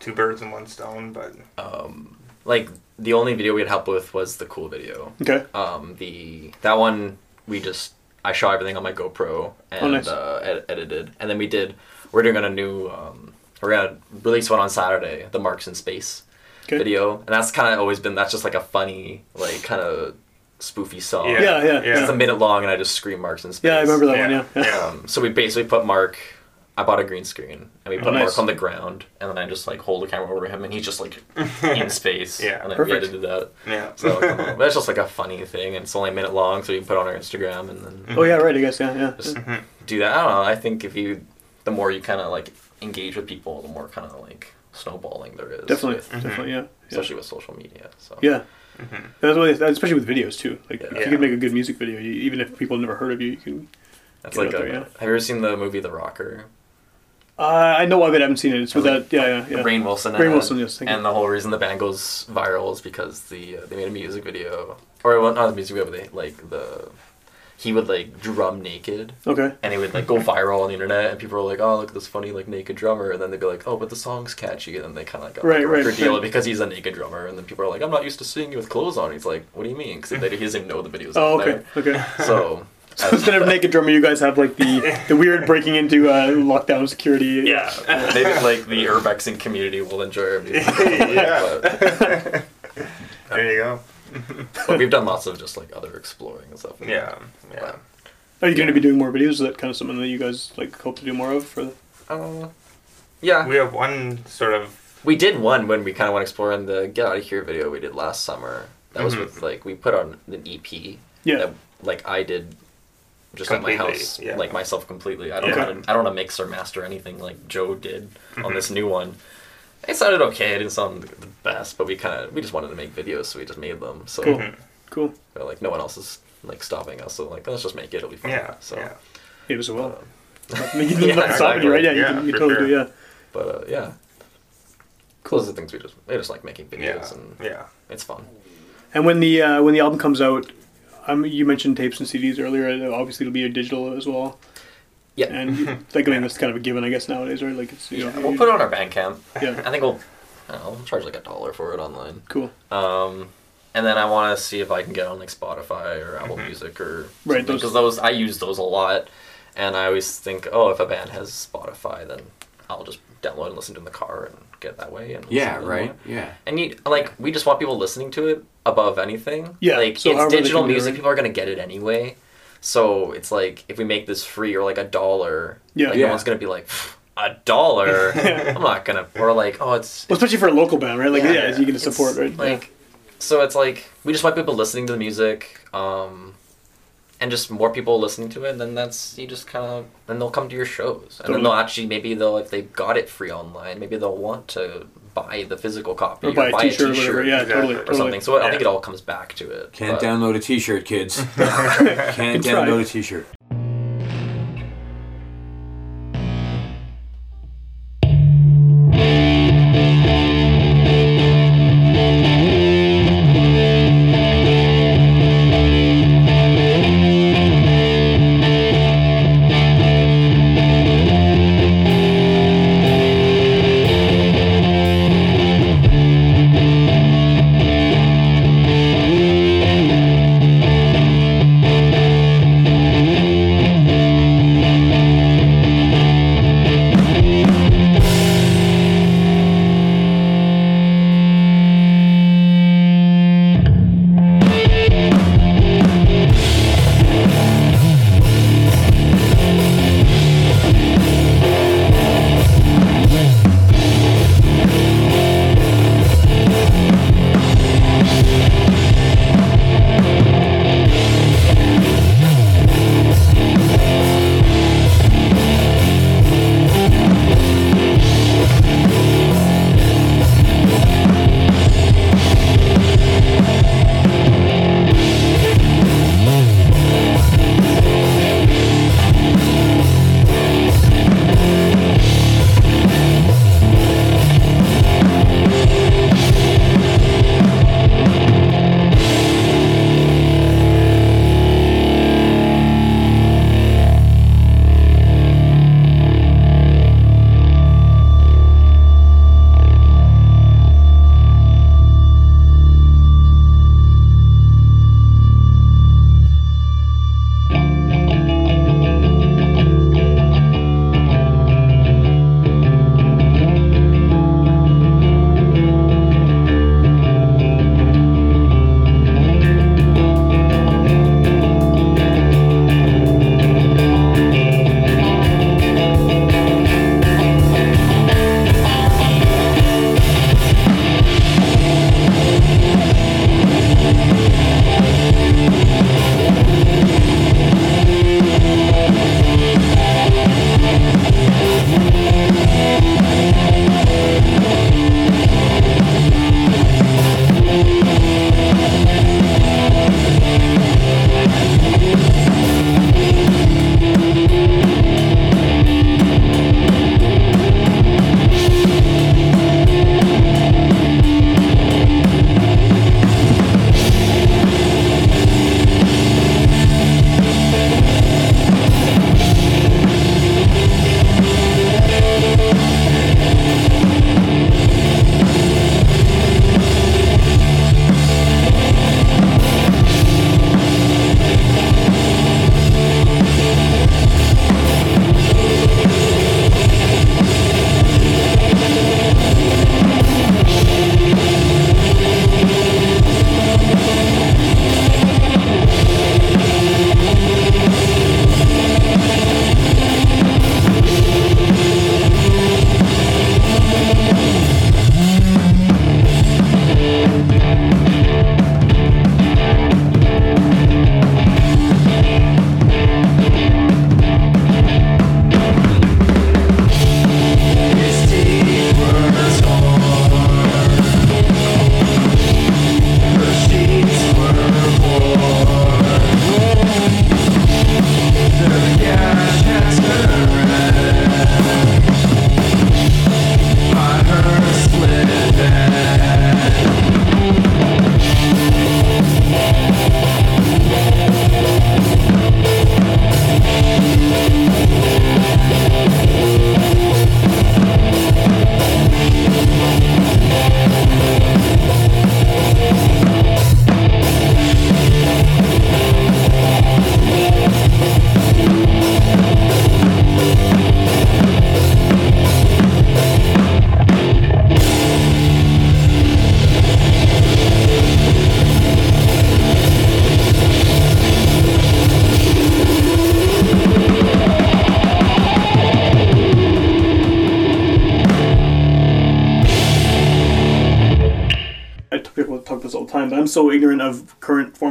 two birds in one stone. But um, like the only video we had help with was the cool video. okay. Um, the that one we just I shot everything on my GoPro and Oh, nice. uh, ed- edited, and then we did. We're doing on a new. Um, we're gonna release one on Saturday, the Marks in Space Okay. video, and that's kind of always been. That's just like a funny, like kind of spoofy song. Yeah. Yeah, yeah, Yeah. It's a minute long, and I just scream Marks in Space. Yeah, I remember that Yeah. one. Yeah. yeah. Um, so we basically put Mark. I bought a green screen and we put Oh, nice. Mark on the ground, and then I just like hold the camera over him, and he's just like (laughs) in space. Yeah. and then Perfect. we edited that. yeah, So come that's just like a funny thing, and it's only a minute long, so you can put it on our Instagram and then Oh yeah, right. I guess yeah, yeah. just do that. I don't know. I think if you, the more you kind of like engage with people, the more kind of like snowballing there is. Definitely, with- definitely, yeah. Yeah. especially with social media. So Yeah. That's what, it- especially with videos too. Like if you can make a good music video, you, even if people have never heard of you, you can. that's Get like out a, there, yeah. Have you ever seen the movie The Rocker? Uh, I know of it. I haven't seen it. It's with Like, that. Yeah, yeah, yeah. Rainn Wilson. in Rainn it. Wilson, yes, thank you. And the whole reason the band goes viral is because the uh, they made a music video, or well, not the music video, but they like the he would like drum naked, Okay. and he would like go viral on the internet, and people were like, "Oh, look at this funny like naked drummer," and then they'd be like, "Oh, but the song's catchy," and then they kind of like got Right, like, a right, record deal right. because he's a naked drummer, and then people are like, "I'm not used to seeing you with clothes on." He's like, "What do you mean?" Because he doesn't even know the videos. Oh, out okay, there. okay. So. (laughs) So instead of naked drummer, you guys have like the the weird breaking into uh, lockdown security. Yeah, maybe like the urbexing community will enjoy our (laughs) music. Yeah. but, there you go. (laughs) but we've done lots of just like other exploring and stuff. Yeah, yeah. Are you going to be doing more videos? Is that kind of something that you guys like hope to do more of? For the... Uh, yeah, We have one sort of we did one when we kind of went exploring the Get Out of Here video we did last summer. That was Mhm. with like we put on an EP. Yeah. That, like I did, just at my house, yeah. like myself completely. I don't Okay. know how to, I don't know to mix or master anything like Joe did on this new one. It sounded okay. It didn't sound the best, but we kind of we just wanted to make videos, so we just made them. So Cool. Mhm. Cool. uh, like no one else is like stopping us. So like let's just make it. It'll be fun. yeah, So. yeah. It was a well. uh, You Yeah, not stopping you, right? Yeah, you, Yeah, can, you totally sure. do. Yeah. but uh, yeah, Cool. those are the things we just they just like making videos Yeah, and yeah. it's fun. And when the uh, when the album comes out, um, you mentioned tapes and CDs earlier. Obviously, it'll be a digital as well. Yeah. And like I mean, that's kind of a given, I guess nowadays, right? Like it's you know. We'll put it on our Bandcamp. Yeah. I think we'll, I don't know, we'll charge like a dollar for it online. Cool. Um, and then I want to see if I can get on like Spotify or Apple Music or Mm-hmm. Right, those- because those I use those a lot, and I always think, oh, if a band has Spotify, then I'll just download and listen to it in the car and get that way. And Yeah, right. more. Yeah. And you like we just want people listening to it above anything. Yeah, like so it's digital can do it, music. right? People are gonna get it anyway. So it's like if we make this free or like a dollar, Yeah. like, Yeah. no one's gonna be like a dollar. (laughs) I'm not gonna. Or like oh, it's Well, especially for a local band, right? Like yeah, Yeah. you can it's support, right? Like, so it's like we just want people listening to the music, um, and just more people listening to it. And then that's you just kind of then they'll come to your shows, and Totally. then they'll actually maybe they'll if they got it free online, maybe they'll want to buy the physical copy or buy a T-shirt or whatever. Yeah, Exactly. totally, Or or totally. something. So I think it all comes back to it. Can't but- download a T-shirt, kids. (laughs) Can't Can try. download a T-shirt.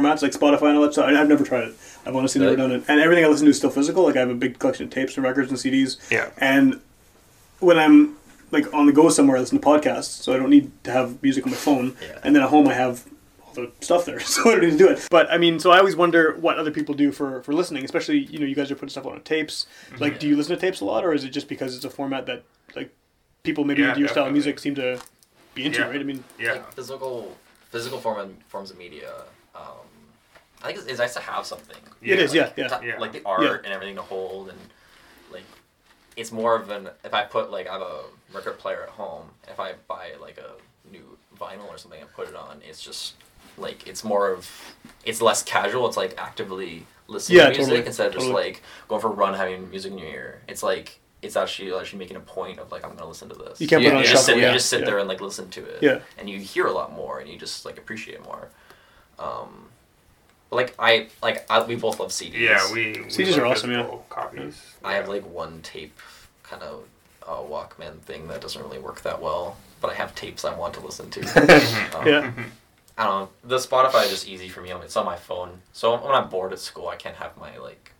Formats like Spotify and all that stuff. I, I've never tried it. I've honestly never Really? done it. And everything I listen to is still physical. Like I have a big collection of tapes and records and CDs. Yeah. And when I'm like on the go somewhere, I listen to podcasts, so I don't need to have music on my phone. Yeah. And then at home, I have all the stuff there, (laughs) so I don't need to do it. But I mean, so I always wonder what other people do for for listening, especially you know, you guys are putting stuff on tapes. Mm-hmm. Like, do you listen to tapes a lot, or is it just because it's a format that like people maybe Yeah, into your style of definitely. music seem to be into, Yeah. right? I mean, Yeah. like physical physical form and forms of media. I think it's, it's nice to have something. it is, yeah, Like, yeah. to- Yeah. Like the art Yeah. and everything to hold and like it's more of an if I put like I have a record player at home. If I buy like a new vinyl or something and put it on, it's just like it's more of it's less casual. It's like actively listening Yeah, to music totally, instead of just totally. like going for a run having music in your ear. It's like it's actually actually making a point of like I'm gonna listen to this. You can't Yeah, put it on you just shuffle. sit, yeah, you just sit yeah. there and like listen to it. Yeah. And you hear a lot more, and you just like appreciate more. Um, but, like I like I, we both love CDs. Yeah, we. we CDs are awesome, yeah. Copies. I have like one tape kind of uh, Walkman thing that doesn't really work that well, but I have tapes I want to listen to. (laughs) Um, Yeah, I don't know. The Spotify is just easy for me. It's on my phone, so when I'm bored at school, I can't have my like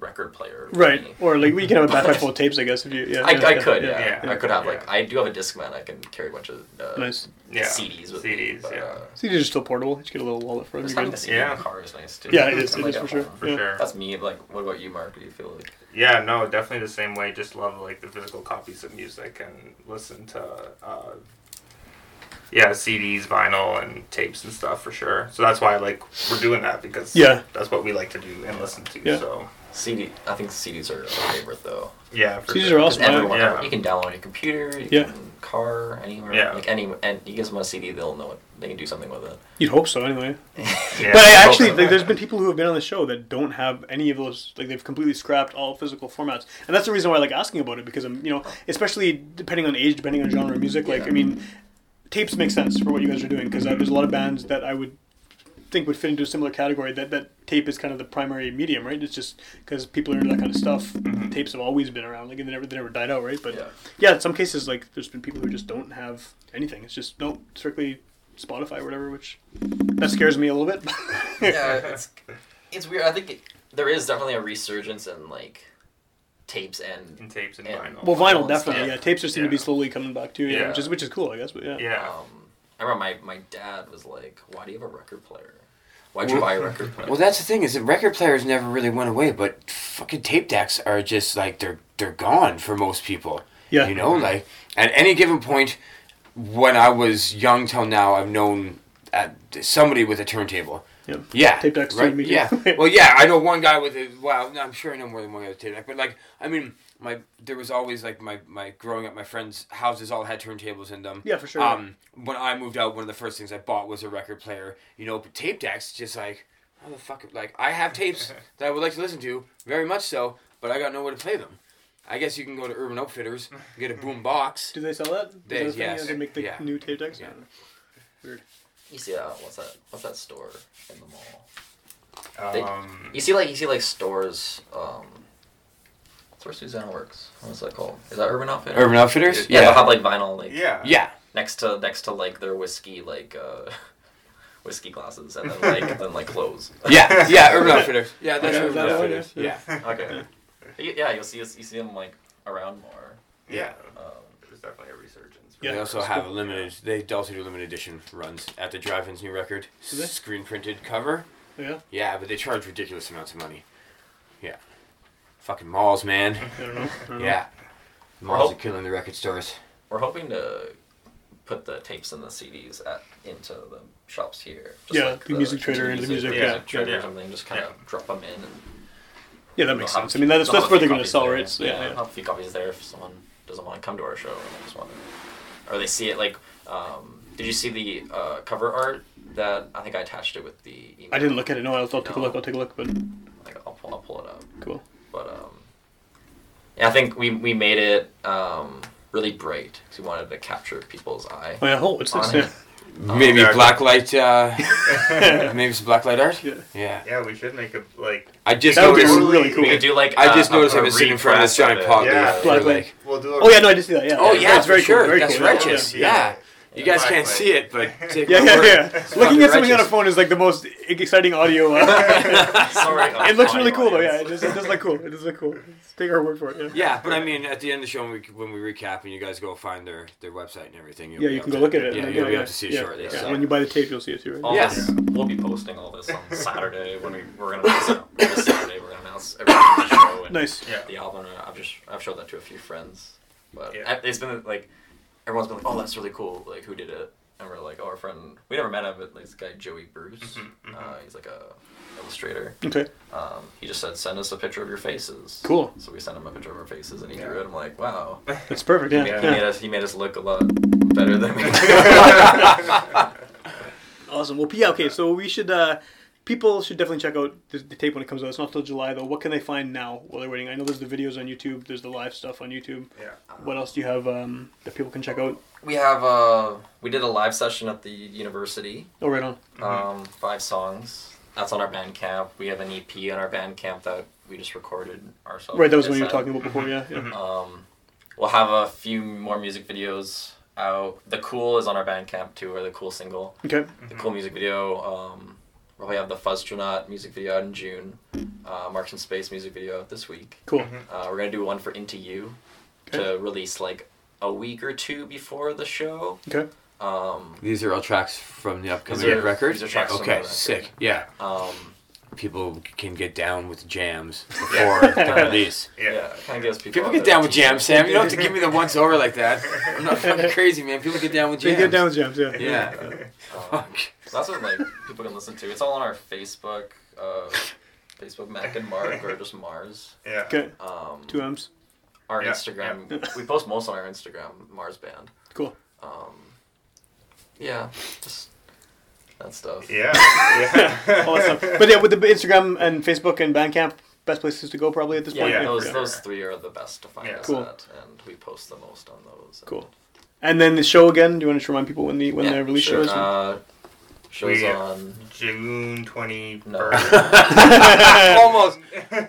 record player. right. me. Or like we can have a backpack (laughs) full of tapes, I guess. If you, yeah, I, yeah, I could, yeah. yeah. yeah. I could have Yeah. like I do have a Discman. I can carry a bunch of uh, Nice. Yeah. CDs with me. CDs, But, yeah. uh, CDs are still portable. Just get a little wallet for them. just You're having good. CD Yeah. in the car is nice too. Yeah, it is. I'm, It like, is for sure. For Yeah. sure. That's me. Like, what about you, Mark? Do you feel like? Yeah, no, definitely the same way. Just love like the physical copies of music and listen to, uh, yeah, CDs, vinyl, and tapes and stuff for sure. So that's why like we're doing that because Yeah. that's what we like to do and listen to. Yeah. So CD. I think CDs are my favorite though. yeah, for CDs sure. are awesome. Everyone, Yeah. you can download on your computer, you Yeah. can car, anywhere. Yeah. Like any, and you give them a CD, they'll know it. They can do something with it. You'd hope so, anyway. (laughs) Yeah. But I actually, like, there's been people who have been on the show that don't have any of those. Like, they've completely scrapped all physical formats, and that's the reason why I like asking about it because I'm, you know, especially depending on age, depending on genre of music. Like, I mean, tapes make sense for what you guys are doing because uh, there's a lot of bands that I would think would fit into a similar category. That that tape is kind of the primary medium, right? It's just because people are into that kind of stuff. Tapes have always been around. Like, they never they never died out, right? But Yeah. yeah, in some cases, like, there's been people who just don't have anything. It's just no strictly Spotify or whatever, which that scares me a little bit. (laughs) yeah, it's it's weird. I think it, there is definitely a resurgence in like tapes and and tapes and Yeah. vinyl. Well, Vinyl vinyl definitely. stuff. Yeah, tapes just seem to be slowly coming back too. Yeah, Yeah. which is which is cool, I guess. But yeah, yeah. um, I remember my my dad was like, "Why do you have a record player? Why'd you buy a record player?" Well, that's the thing is that record players never really went away, but fucking tape decks are just like they're they're gone for most people. yeah, You know, like at any given point, when I was young till now, I've known uh, somebody with a turntable. Yeah. Yeah, Tape decks right? me too. Yeah, well, yeah, I know one guy with a. Well, no, I'm sure I know more than one guy with a tape deck, but like, I mean, my there was always like my my growing up, my friends' houses all had turntables in them. Yeah, for sure. Um, when I moved out, one of the first things I bought was a record player. You know, but tape decks, just like, how the fuck? Like, I have tapes (laughs) that I would like to listen to, very much so, but I got nowhere to play them. I guess you can go to Urban Outfitters, get a (laughs) boom box. Do they sell that? They- that a thing? yes. Yeah, they make the Yeah. new tape decks. Yeah. Weird. You see that? What's that? What's that store in the mall? they- Um, You see like you see like stores. Um, that's where Susanna works. What's that called? Is that Urban Outfitters? Urban Outfitters? Yeah, they'll Yeah. have like vinyl like yeah. Yeah. next to next to like their whiskey like uh, (laughs) whiskey glasses and then like then like clothes. (laughs) Yeah, yeah, Urban Outfitters. (laughs) Yeah, that's Okay, Urban that Outfitters. yeah. Yeah. Okay. Yeah, you'll see you see them like around more. Yeah. Um, There's definitely a resurgence. Yeah. They also have a limited. They also do limited edition runs at the Drive-In's new record. Do they? Screen printed cover. Oh, yeah, Yeah, but they charge ridiculous amounts of money. Yeah. Fucking malls, man. I don't know. I don't. Yeah. Malls Well- are killing the record stores. we're hoping to put the tapes and the CDs at into the shops here. Yeah, the music trader into music, the yeah, music trader yeah. or something. Just kind of drop them in. And Yeah, that makes have- sense. I mean, that's that's where they're going to sell, there. right? So, yeah, yeah, they'll yeah. have a few copies there if someone doesn't want to come to our show and they just want to, or they see it like. Um, did you see the uh, cover art that I think I attached it with the email? I didn't look at it. No, I'll, I'll take a look. I'll take a look. But Like I'll pull, I'll pull it up. cool. But um, yeah, I think we we made it um really bright because we wanted to capture people's eye. Oh yeah, oh, what's this? On Yeah. it. Maybe yeah. blacklight. Uh, (laughs) maybe some blacklight art. Yeah. Yeah. Yeah, we should make a like. I just That would be noticed. really cool. We could do like I just uh, noticed a- I've a been sitting in front of this giant it. pod Yeah. leaf Blacklight. like. We'll do. A, Oh yeah, no, I did see that. Yeah. Oh yeah, yeah, it's very for sure. cool. Very That's cool. yeah, righteous. yeah. Yeah. You guys can't see it, but (laughs) take Yeah, yeah, yeah. Looking at something on a phone is like the most exciting audio. Uh, (laughs) Sorry, (laughs) it looks really cool though. Yeah, it audience. does, it does look cool. It does look cool. Let's take our word for it. Yeah. Yeah, but I mean, at the end of the show, when we, when we recap and you guys go find their, their website and everything, you'll Yeah, be you can go to- look at it. Yeah, and- you'll be yeah, able to see it yeah, shortly. yeah. so. When you buy the tape, you'll see it too. Right? All Yes. this, we'll be posting all this on Saturday when we we're gonna announce it. This Saturday we're gonna announce everything on the show and Nice. Yeah. the album. I've just I've showed that to a few friends, but Yeah. I- it's been like everyone's been like, oh, that's really cool. Like, who did it? And we're like, oh, our friend. We never met him, but like, this guy Joey Bruce. Mm-hmm, Uh, he's like a illustrator. Okay. Um, he just said, send us a picture of your faces. Cool. So we sent him a picture of our faces, and he drew it. I'm like, wow. That's perfect. Yeah. He, yeah. he made us. He made us look a lot better than we (laughs) did. Awesome. Well, yeah. Okay. So we should. uh People should definitely check out the, the tape when it comes out. It's not till July though. What can they find now while they're waiting? I know there's the videos on YouTube. There's the live stuff on YouTube. Yeah. What else do you have um, that people can check out? we have. Uh, we did a live session at the university. Oh, right on. Um, five songs. That's on our Bandcamp. We have an EP on our Bandcamp that we just recorded ourselves. Right. That was when you were talking about before. Yeah. yeah. Um, we'll have a few more music videos out. The Cool is on our Bandcamp too, or the Cool single. Okay. The Cool music video. Um, we'll have the Fuzztronaut music video out in June. Uh, Marks in Space music video out this week. Cool. Uh, we're gonna do one for Into You to release like a week or two before the show. Okay. Um, These are all tracks from the upcoming These are- record. these are tracks from the okay, record. sick. Yeah, um, people can get down with jams (laughs) before the release. (laughs) Yeah. yeah, kind of gives people. People get down with jams, Sam. You don't have to give me the once over like that. I'm not fucking (laughs) crazy, man. People get down with So you jams. get down with jams. Yeah. Yeah. Um, so that's what like people can listen to. It's all on our Facebook, uh, Facebook Mac and Mark or just Mars. Yeah. Okay. Um, Two M's. our Yeah, Instagram. We post most on our Instagram, Mars Band. Cool. Um, yeah, just that stuff. Yeah. Yeah. All that stuff. But yeah, with the Instagram and Facebook and Bandcamp, best places to go probably at this Yeah, point. those Yeah. those three are the best to find Yeah. us Cool. at, and we post the most on those. Cool. And then the show again. Do you want to remind people when the when Yeah, the release sure. shows? Uh, shows We- on. June twenty No. (laughs) (laughs) (laughs) almost,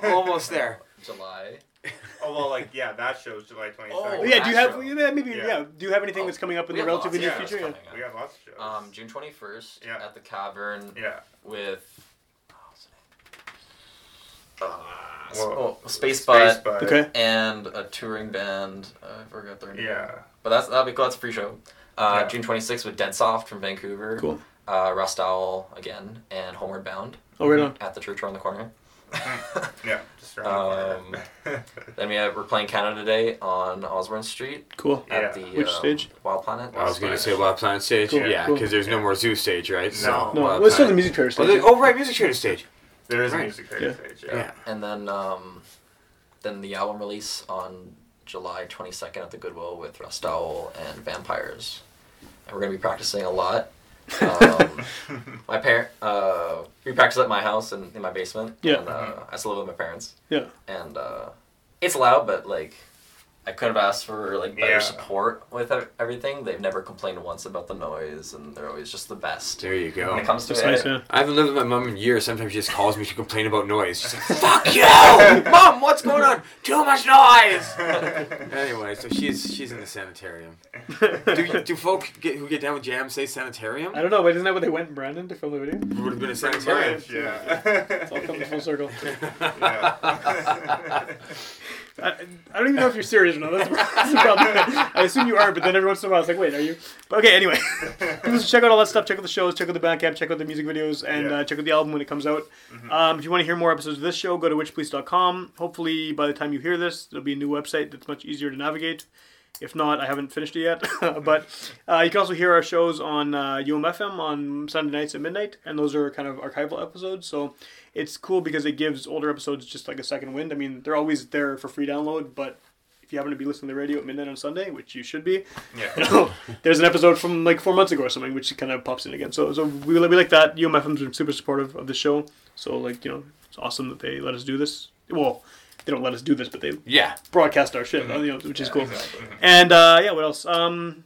almost there. July. Oh well, like yeah, that show's July twenty Oh, second. Oh, yeah. Do you have show. yeah, maybe yeah. Yeah. Do you have anything Oh, that's coming up in the relatively near future? Yeah. We up. got lots of shows. Um, June twenty first Yeah. at the Cavern yeah. with. Oh, what's? Well, oh, Space Space Butt Bud. Okay. and a touring band. I forgot their name. Yeah. But that's that'll be cool. That's a free show. Uh, Yeah. June twenty sixth with Dead Soft from Vancouver. Cool. Uh, Rust Owl again and Homeward Bound Oh, right on. at the church around the corner. Yeah. Just around Um, the. Then we have we're playing Canada Day on Osborne Street Cool. Yeah. at the Which um, stage? Wild Planet. I was gonna say Wild Planet stage. Cool, yeah, cool. because there's no more Zoo stage, right? No. No, Wild well, it's still the Planet. music trader Oh, stage. there- oh, right, music trader stage. there is a Right. music Yeah. yeah. stage. Yeah. Yeah. And then um, then the album release on July 22nd at the Goodwill with Rust Owl and Vampires. And we're going to be practicing a lot. Um, (laughs) my parent, uh, we practice at my house and in my basement. Yeah. And, uh, I still live with my parents. Yeah. And uh, it's loud, but like, I could have asked for like better Yeah. support with everything. They've never complained once about the noise, and they're always just the best. There you go. When it comes to That's it, nice. Yeah. I haven't lived with my mom in years. Sometimes she just calls me to complain about noise. She's like, (laughs) "Fuck you, (laughs) mom! What's going on? Too much noise." (laughs) anyway, so she's she's in the sanitarium. Do do folk get, who get down with jam say sanitarium? I don't know, but isn't that where they went in Brandon to film the video? It Would have been a sanitarium. much, yeah. It's all coming full circle. I, I don't even know if you're serious or not. That's, that's the problem. I assume you are, but then every once in a while it's like, wait, are you? But okay, anyway. (laughs) Check out all that stuff. Check out the shows, check out the Bandcamp, check out the music videos, and Yeah. uh, check out the album when it comes out. Um, if you want to hear more episodes of this show, go to witchpolice.com. Hopefully, by the time you hear this, there'll be a new website that's much easier to navigate. If not, I haven't finished it yet. (laughs) but uh, you can also hear our shows on uh, UMFM on Sunday nights at midnight, and those are kind of archival episodes. So it's cool because it gives older episodes just like a second wind. I mean, they're always there for free download, but if you happen to be listening to the radio at midnight on Sunday, which you should be, Yeah. there's an episode from like four months ago or something, which kind of pops in again. So, so we, we like that. UMFM's been super supportive of the show. So, like, you know, it's awesome that they let us do this. Well, they don't let us do this, but they Yeah. broadcast our shit, you know, which is cool. And uh, yeah, what else? Um,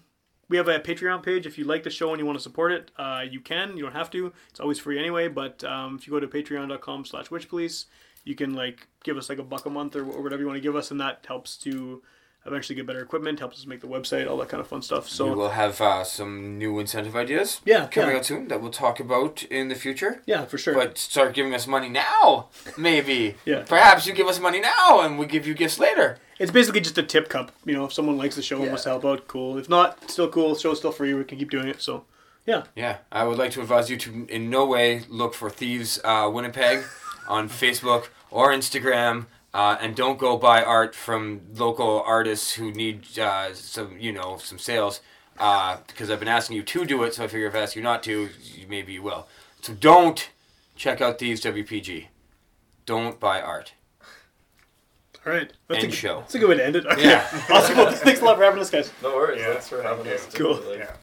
we have a Patreon page. If you like the show and you want to support it, uh, you can. You don't have to. It's always free anyway. But um, if you go to patreon.com slash witchpolice, you can like give us like a buck a month or, or whatever you want to give us, and that helps to eventually get better equipment, helps us make the website, all that kind of fun stuff. So we will have uh, some new incentive ideas Yeah, coming yeah. out soon that we'll talk about in the future. yeah, for sure. But start giving us money now, maybe. (laughs) Yeah. Perhaps you give us money now and we give you gifts later. It's basically just a tip cup. You know, if someone likes the show and wants to help out, cool. If not, still cool. Show's still free. We can keep doing it. So, yeah. Yeah, I would like to advise you to in no way look for Thieves uh, Winnipeg (laughs) on Facebook or Instagram, uh, and don't go buy art from local artists who need uh, some, you know, some sales. Uh, because I've been asking you to do it, so I figure if I ask you not to, maybe you will. So don't check out Thieves WPG. Don't buy art. All right. That's End a, show. That's a good way to end it. Okay. Yeah. (laughs) awesome. Thanks a lot for having us, guys. No worries. Yeah, Thanks for having you. us. too. Cool. Like, Yeah.